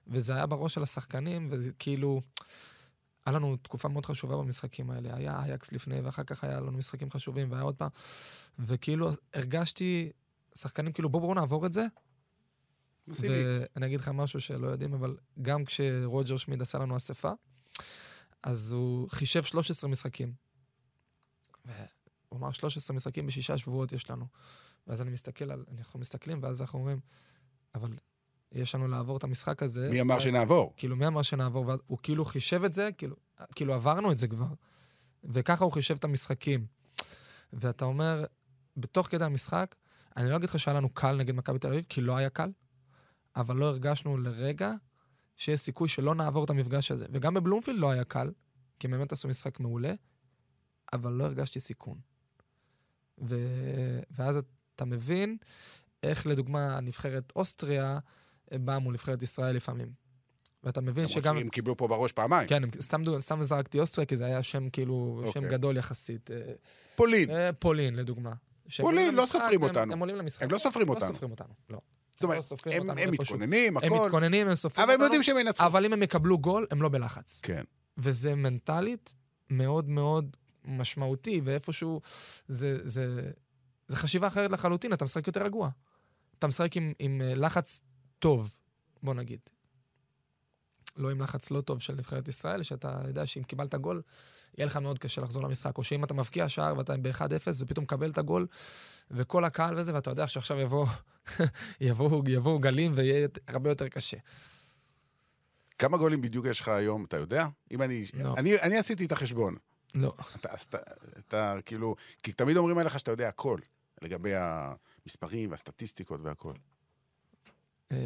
וזה היה בראש של השחקנים, וכאילו, היה לנו תקופה מאוד חשובה במשחקים האלה. היה אייקס לפני, ואחר כך היה לנו משחקים חשובים, והיה עוד פעם. וכאילו, הרגשתי, שחקנים כאילו, בואו בואו נעבור את זה. ואני אגיד לך משהו שלא יודעים, אבל גם כשרוג'ר שמיד עשה לנו אספה, אז הוא חישב 13 משחקים. והוא אמר, 13 משחקים בשישה שבועות יש לנו. ואז אני מסתכל על, אנחנו מסתכלים, ואז אנחנו אומרים, אבל יש לנו לעבור את המשחק הזה. מי אמר שנעבור? כאילו, מי אמר שנעבור? הוא כאילו חישב את זה, כאילו, כאילו עברנו את זה כבר. וככה הוא חישב את המשחקים. ואתה אומר, בתוך כדי המשחק, אני לא אגיד לך שהיה לנו קל נגד מכבי תל אביב, כי לא היה קל, אבל לא הרגשנו לרגע שיש סיכוי שלא נעבור את המפגש הזה. וגם בבלומפילד לא היה קל, כי הם באמת עשו משחק מעולה, אבל לא הרגשתי סיכון. ו... ואז אתה מבין איך לדוגמה נבחרת אוסטריה באה מול נבחרת ישראל לפעמים. ואתה מבין שגם... שהם קיבלו פה בראש פעמיים. כן, הם- סתם, סתם זרקתי אוסטריה, כי זה היה שם כאילו, שם אוקיי. גדול יחסית. אה, פולין. אה, פולין, לדוגמה. פולין, לא סופרים הם- אותנו. הם עולים למשחק. הם לא סופרים לא אותנו. סופרים אותנו, לא. זאת אומרת, לא הם אותנו הם. מתכוננים, הם הכל. מתכוננים, הם סופרים אבל הם אותנו, יודעים שהם ינצחו. אבל אם הם יקבלו גול, הם לא בלחץ. כן. וזה מנטלית מאוד מאוד משמעותי, ואיפשהו זה, זה, זה חשיבה אחרת לחלוטין, אתה משחק יותר רגוע. אתה משחק עם, עם אה, לחץ טוב, בוא נגיד. לא עם לחץ לא טוב של נבחרת ישראל, שאתה יודע שאם קיבלת גול, יהיה לך מאוד קשה לחזור למשחק. או שאם אתה מבקיע שער ואתה ב-1-0 ופתאום מקבל את הגול, וכל הקהל וזה, ואתה יודע שעכשיו יבואו (laughs) יבואו, יבואו גלים ויהיה הרבה יותר קשה. כמה גולים בדיוק יש לך היום, אתה יודע? אם אני... לא. אני אני עשיתי את החשבון. לא. אתה, אתה, אתה כאילו, כי תמיד אומרים עליך שאתה יודע הכל, לגבי המספרים והסטטיסטיקות והכל. אה,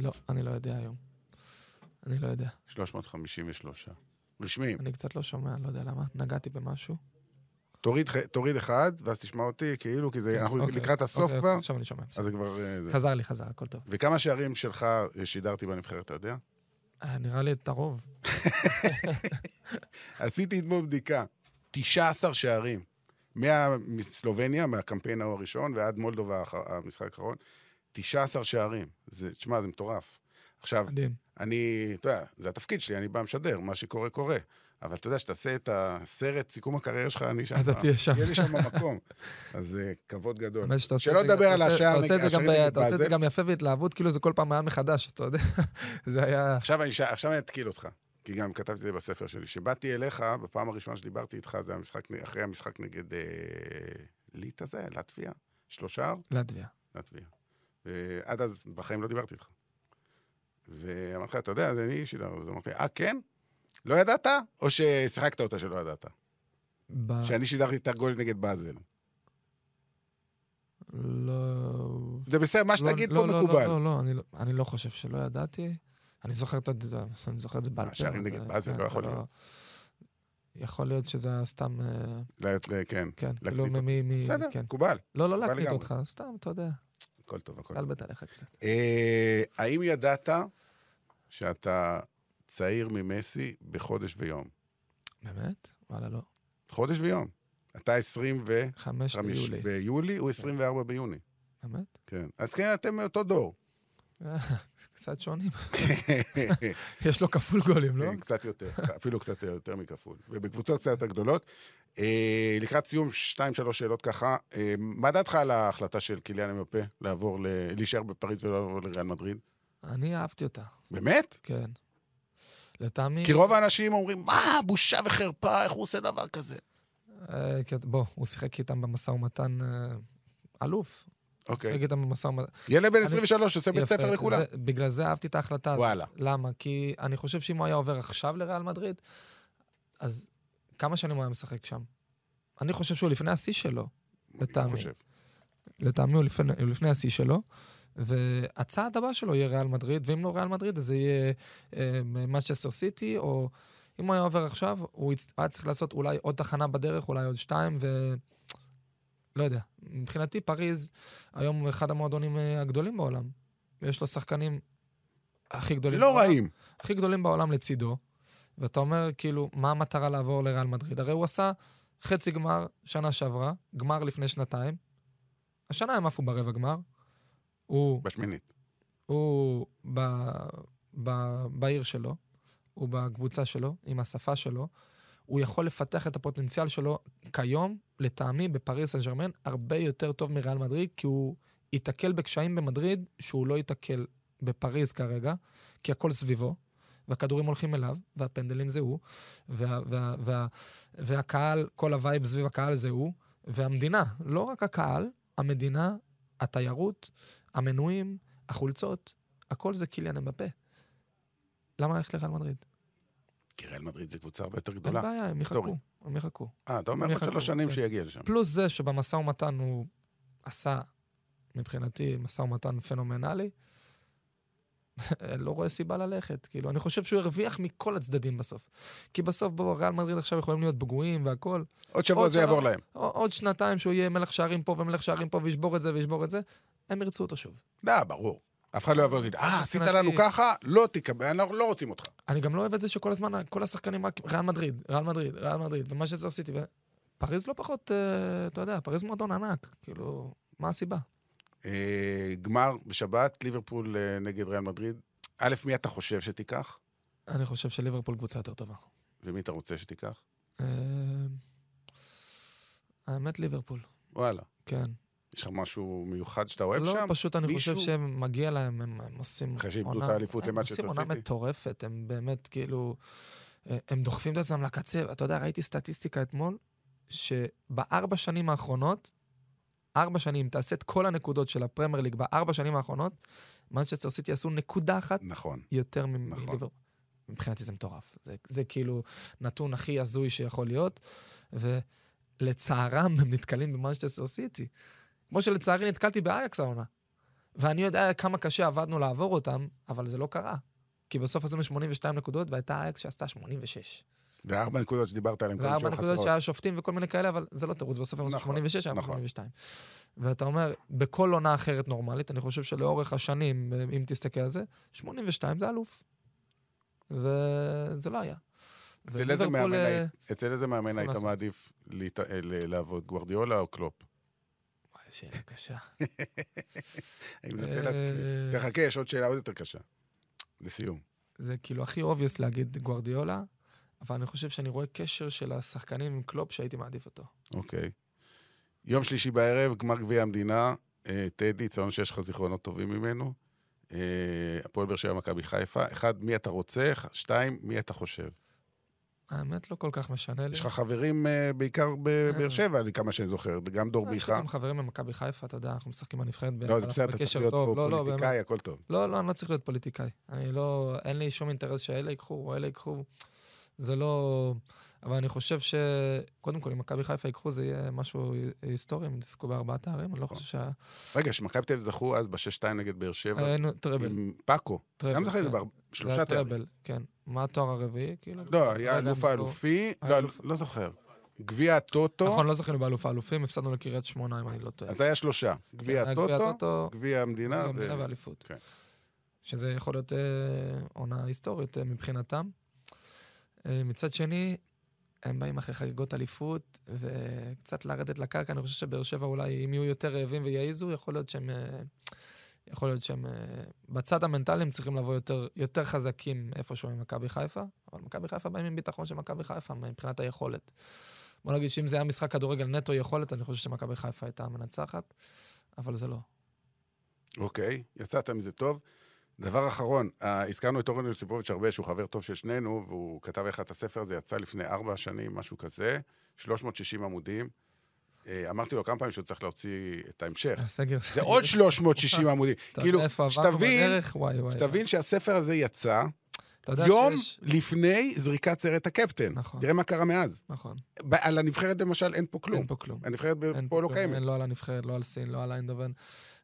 לא, אני לא יודע היום. אני לא יודע. 353. רשמיים. אני קצת לא שומע, לא יודע למה. נגעתי במשהו. תוריד, תוריד אחד, ואז תשמע אותי, כאילו, כי זה, אנחנו אוקיי, לקראת הסוף אוקיי, כבר, עכשיו אני שומע. אז זה כבר... אה, זה. חזר לי, חזר, הכל טוב. וכמה שערים שלך שידרתי בנבחרת, אתה יודע? אה, נראה לי את הרוב. (laughs) עשיתי אתמול בדיקה. 19 שערים. מה- מסלובניה, מהקמפיין ההוא הראשון, ועד מולדובה, המשחק האחרון. 19 שערים. זה, תשמע, זה מטורף. עכשיו, מדהים. אני, אתה יודע, זה התפקיד שלי, אני בא משדר, מה שקורה, קורה. אבל אתה יודע, שתעשה את הסרט, סיכום הקריירה שלך, אני שם. אתה תהיה שם. יהיה לי שם מקום. אז אה, כבוד גדול. שלא זה- לדבר על השער אתה עושה את זה נגד- גם השערים ב- נגד אתה עושה את זה. גם יפה בהתלהבות, כאילו זה כל פעם היה מחדש, אתה יודע. (laughs) זה היה... עכשיו אני, אתקיל אותך, כי גם כתבתי את זה בספר שלי. כשבאתי אליך, בפעם הראשונה שדיברתי איתך, זה אחרי המשחק נגד אה, ליטא זה, לטביה, שלושה, לטביה. לטביה. ועד אז בחיים לא דיברתי איתך. ואמרתי לך, אתה יודע, זה אני שידר, אז אמרתי, אה, כן? לא ידעת? או ששיחקת אותה שלא ידעת? ב- שאני שידרתי את הגול נגד באזל. לא... זה בסדר, מה שתגיד לא, פה לא, לא, מקובל. לא, לא, אני לא- אני לא חושב שלא ידעתי. אני זוכר את אני זוכר את זה בעל פה. שערים אבל נגד זה- באזל, כן, לא יכול להיות. יכול להיות שזה היה סתם, אה, כן, כן, כאילו. מ... בסדר, כן. מקובל. לא, לא להקליט. אותך, סתם, אתה יודע, הכל טוב, הכל טוב. תלבט עליך קצת. אה, האם ידעת שאתה צעיר ממסי בחודש ויום? באמת? וואלה, לא. חודש ויום. אתה 25 חמש ביולי. ביולי, הוא 24 ביוני. באמת? כן. אז כן, אתם מאותו דור. (laughs) קצת שונים. (laughs) יש לו כפול גולים, לא? כן, קצת יותר, אפילו קצת יותר מכפול. ובקבוצות קצת יותר גדולות. אה, לקראת סיום, שתיים, שלוש שאלות ככה. אה, מה דעתך על ההחלטה של קיליאן אמפה לעבור, להישאר בפריז ולא לעבור לריאל מדריד? אני אהבתי אותה, באמת? כן. לטעמי... כי רוב האנשים אומרים, מה, בושה וחרפה, איך הוא עושה דבר כזה? אה, כי- בוא, הוא שיחק איתם במשא ומתן אלוף. אוקיי. שיחק איתם במשא ומתן. ילד בן אני- 23 עושה בית ספר לכולם. בגלל זה אהבתי את ההחלטה. וואלה. למה? כי אני חושב שאם הוא היה עובר עכשיו לריאל מדריד, אז כמה שנים הוא היה משחק שם? אני חושב שהוא לפני השיא שלו, אני לטעמי. לטעמי הוא לפני, לפני השיא שלו, והצעד הבא שלו יהיה ריאל מדריד, ואם לא ריאל מדריד, אז זה יהיה מצ'סטר סיטי, או אם הוא היה עובר עכשיו, הוא היה צריך לעשות אולי עוד תחנה בדרך, אולי עוד שתיים, ו... לא יודע. מבחינתי, פריז היום הוא אחד המועדונים אה, הגדולים בעולם. יש לו שחקנים הכי גדולים לא בעולם. רעים. הכי גדולים בעולם לצידו, ואתה אומר, כאילו, מה המטרה לעבור לריאל מדריד? הרי הוא עשה חצי גמר שנה שעברה, גמר לפני שנתיים. השנה הם עפו ברבע גמר. הוא, בשמינית. הוא ב, ב, בעיר שלו, הוא בקבוצה שלו, עם השפה שלו. הוא יכול לפתח את הפוטנציאל שלו כיום, לטעמי, בפריס סן ג'רמן, הרבה יותר טוב מריאל מדריד, כי הוא ייתקל בקשיים במדריד שהוא לא ייתקל בפריז כרגע, כי הכל סביבו, והכדורים הולכים אליו, והפנדלים זה הוא, וה, וה, וה, והקהל, כל ה vibe סביב הקהל זה הוא, והמדינה, לא רק הקהל, המדינה, התיירות, המנויים, החולצות, הכל זה קיליאן אמבפה. למה ללכת לריאל מדריד? כי ריאל מדריד זה קבוצה הרבה יותר אין גדולה. בעיה, הם. יחכו, הם יחכו. אה, אתה אומר עוד שלוש שנים כן. שיגיע לשם. פלוס זה שבמשא ומתן הוא עשה, מבחינתי, משא ומתן פנומנלי, (laughs) לא רואה סיבה ללכת. כאילו, אני חושב שהוא הרוויח מכל הצדדים בסוף. כי בסוף, בואו, ריאל מדריד עכשיו יכולים להיות פגועים והכול. עוד שבוע עוד זה שלוש- יעבור להם. עוד שנתיים שהוא יהיה מלך שערים פה ומלך שערים פה וישבור את זה וישבור את זה, הם ירצו אותו שוב. לא, ברור. אף אחד לא יבוא ויגיד, אה, עשית מבחינתי- לנו ככה? לא תקבל, אנחנו לא רוצים אותך. אני גם לא אוהב את זה שכל הזמן, כל השחקנים רק ריאל מדריד, ריאל מדריד, ריאל מדריד, ומה שזה עשיתי, פריז לא פחות, אה, אתה יודע, פריז מועדון ענק, כאילו, מה הסיבה? אה, גמר בשבת, ליברפול אה, נגד ריאל מדריד. א', מי אתה חושב שתיקח? אני חושב שליברפול קבוצה יותר טובה. ומי אתה רוצה שתיקח? האמת ליברפול, וואלה. כן. יש לך משהו מיוחד שאתה אוהב לא, שם? פשוט אני חושב מישהו? שמגיע להם, הם, הם עושים אחרי שאיבדו עונה- את האליפות הם עושים עונה? מטורפת, הם באמת כאילו, אה, הם דוחפים את עצמם לקצה. אתה יודע, ראיתי סטטיסטיקה אתמול, שבארבע שנים האחרונות, ארבע שנים, תעשה את כל הנקודות של הפרמייר ליג בארבע שנים האחרונות, מנצ'סטר סיטי עשו נקודה אחת נכון. יותר נכון. מליברפול. מבחינתי זה מטורף. זה, זה כאילו נתון הכי הזוי שיכול להיות, ולצערם הם נתקלים במנצ'סטר סיטי. כמו שלצערי נתקלתי באייקס העונה. ואני יודע כמה קשה עבדנו לעבור אותם, אבל זה לא קרה. כי בסוף עשינו 82 נקודות, והייתה אייקס שעשתה 86. וארבע נקודות שדיברת עליהן וארבע שהיו נקודות. שהיה שופטים וכל מיני כאלה, אבל זה לא תירוץ, בסוף הם עשו נכון, 86, היה נכון. 82. ואתה אומר, בכל עונה אחרת נורמלית, אני חושב שלאורך השנים, אם תסתכל על זה, 82 זה אלוף. וזה לא היה. אצל איזה מאמן אה, היית-. מעדיף אה, לעבוד, גוורדיולה או קלופ? שאלה קשה. (laughs) אני מנסה אה, לה... תחכה, יש עוד שאלה עוד יותר קשה. לסיום. זה כאילו הכי obvious להגיד גוורדיולה, אבל אני חושב שאני רואה קשר של השחקנים עם קלופ שהייתי מעדיף אותו. אוקיי. יום שלישי בערב, גמר גביע המדינה. אה, טדי, ציינו שיש לך זיכרונות טובים ממנו. אה, הפועל באר שבע, מכבי חיפה. אחד, מי אתה רוצה? שתיים, מי אתה חושב? האמת לא כל כך משנה לי. יש לך חברים אה, בעיקר בבאר שבע, לי כמה שאני זוכר, גם דור יש לי. גם חברים במכבי חיפה, אתה יודע, אנחנו משחקים בנבחרת לא, זה בסדר, אתה צריך להיות. פה לא, לא. פוליטיקאי, הכל טוב. לא, לא, אני לא צריך להיות פוליטיקאי. אני לא, אין לי שום אינטרס שאלה ייקחו או אלה ייקחו. זה לא... אבל אני חושב ש... קודם כל, אם מכבי חיפה ייקחו, זה יהיה משהו היסטורי, הם יזכו בארבעת תארים, אני לא. חושב שהיה... רגע, שמכבי תל זכו אז ב-6-2 נגד באר שבע, היינו טראבל. עם פאקו. טראבל, גם זכו כן. בשלושה תארים. כן. מה התואר הרביעי? כאילו? לא, היה אלוף האלופי, לא, לא זוכר. גביע הטוטו, נכון, לא זכינו באלוף האלופים, הפסדנו לקריית שמונה, אם אני לא טועה. אז היה שלושה. גביע היה גביע הטוטו, גביע המדינה, גביע המדינה ואליפות. כן. שזה יכול להיות אה, עונה היסטורית אה, מבחינתם. אה, מצד שני, הם באים אחרי חגיגות אליפות, וקצת לרדת לקרקע. אני חושב שבאר שבע אולי, אם יהיו יותר רעבים ויעיזו, יכול להיות שהם... יכול להיות שהם... אה, בצד המנטלי הם צריכים לבוא יותר, יותר חזקים איפשהו ממכבי חיפה, אבל מכבי חיפה באים עם ביטחון של מכבי חיפה מבחינת היכולת. בוא נגיד שאם זה היה משחק כדורגל נטו יכולת, אני חושב שמכבי חיפה הייתה מנצחת, אבל זה לא. אוקיי, יצאת מזה טוב. דבר אחרון, אה, הזכרנו את אורן יוסיפוביץ' הרבה, שהוא חבר טוב של שנינו, והוא כתב איך את הספר הזה, יצא לפני ארבע שנים, משהו כזה, 360 עמודים. אה, אמרתי לו כמה פעמים שהוא צריך להוציא את ההמשך. הסגר... זה עוד (laughs) 360 עמודים. כאילו, שתבין, שהספר הזה יצא, יום שיש... לפני זריקת סרט הקפטן. נכון. תראה מה קרה מאז. נכון, על הנבחרת למשל אין פה כלום. אין פה כלום. הנבחרת אין פה לא קיימת. אין, לא על הנבחרת, לא על סין, לא על איינדובן.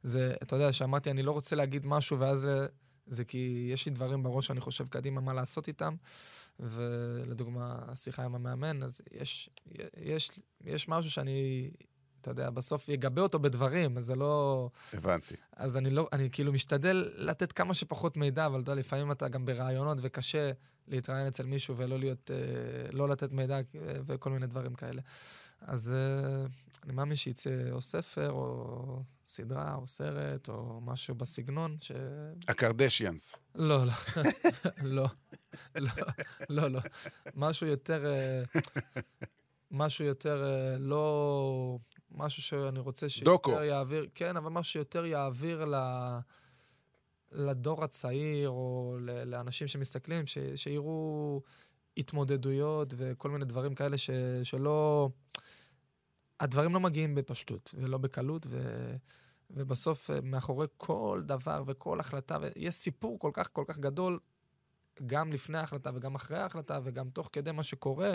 זה, אתה יודע, שאמרתי, אני לא רוצה להגיד משהו, ואז זה, זה כי יש לי דברים בראש שאני חושב קדימה מה לעשות איתם. ולדוגמה, השיחה עם המאמן, אז יש, יש, יש משהו שאני, אתה יודע, בסוף יגבה אותו בדברים, אז זה לא... הבנתי. אז אני לא, אני כאילו משתדל לתת כמה שפחות מידע, אבל אתה יודע, לפעמים אתה גם ברעיונות וקשה להתראיין אצל מישהו ולא להיות, אה, לא לתת מידע אה, וכל מיני דברים כאלה. אז אה, אני מאמין שיצא או ספר, או סדרה, או סרט, או משהו בסגנון, ש... הקרדשיאנס. לא, לא, (laughs) לא, לא, לא, לא. משהו יותר, אה, משהו יותר אה, לא... משהו שאני רוצה דוקו. שיותר יעביר, כן, אבל משהו שיותר יעביר ל... לדור הצעיר, או ל- לאנשים שמסתכלים, ש... שיראו התמודדויות וכל מיני דברים כאלה ש... שלא... הדברים לא מגיעים בפשטות ולא בקלות, ו... ובסוף אה, מאחורי כל דבר וכל החלטה, ויש סיפור כל כך כל כך גדול, גם לפני ההחלטה וגם אחרי ההחלטה וגם תוך כדי מה שקורה,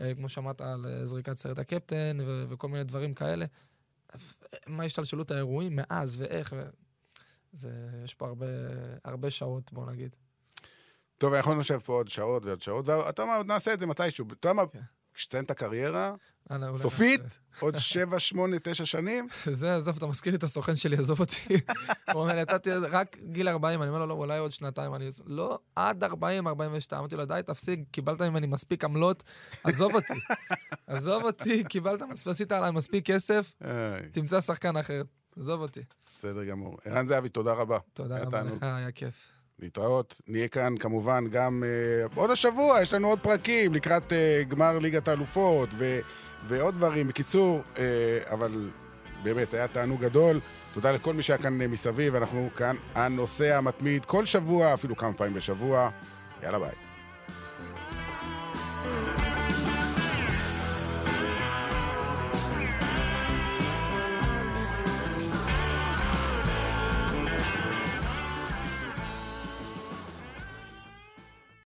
אה, כמו שאמרת על אה, זריקת סרט הקפטן ו- וכל מיני דברים כאלה. מה השתלשלות האירועים מאז ואיך, ו... זה, יש פה הרבה, הרבה שעות, בוא נגיד. טוב, אנחנו נשב פה עוד שעות ועוד שעות, ואתה אומר, עוד נעשה את זה מתישהו. אתה יודע מה, כן. כשתסיים את הקריירה, סופית. עוד שבע, שמונה, תשע שנים, (laughs) זה, עזוב, אתה מזכיר לי את הסוכן שלי, עזוב אותי. (laughs) הוא אומר לי, אתה תהיה רק גיל 40, אני אומר לו, לא, אולי עוד שנתיים. אני, לא, עד 40, 42. אמרתי לו, די, תפסיק, קיבלת ממני מספיק עמלות, עזוב אותי. (laughs) עזוב אותי, קיבלת, מספיק, עשית עליי מספיק כסף, תמצא שחקן אחר. עזוב אותי. בסדר גמור. ערן זהבי, תודה רבה. תודה רבה. לך, היה כיף. להתראות. נהיה כאן כמובן גם uh, עוד השבוע, יש לנו עוד פרקים לקראת uh, גמר ליגת האלופות ו, ועוד דברים. בקיצור, uh, אבל באמת, היה תענוג גדול. תודה לכל מי שהיה כאן uh, מסביב, אנחנו כאן הנוסע המתמיד כל שבוע, אפילו כמה פעמים בשבוע. יאללה ביי. thank you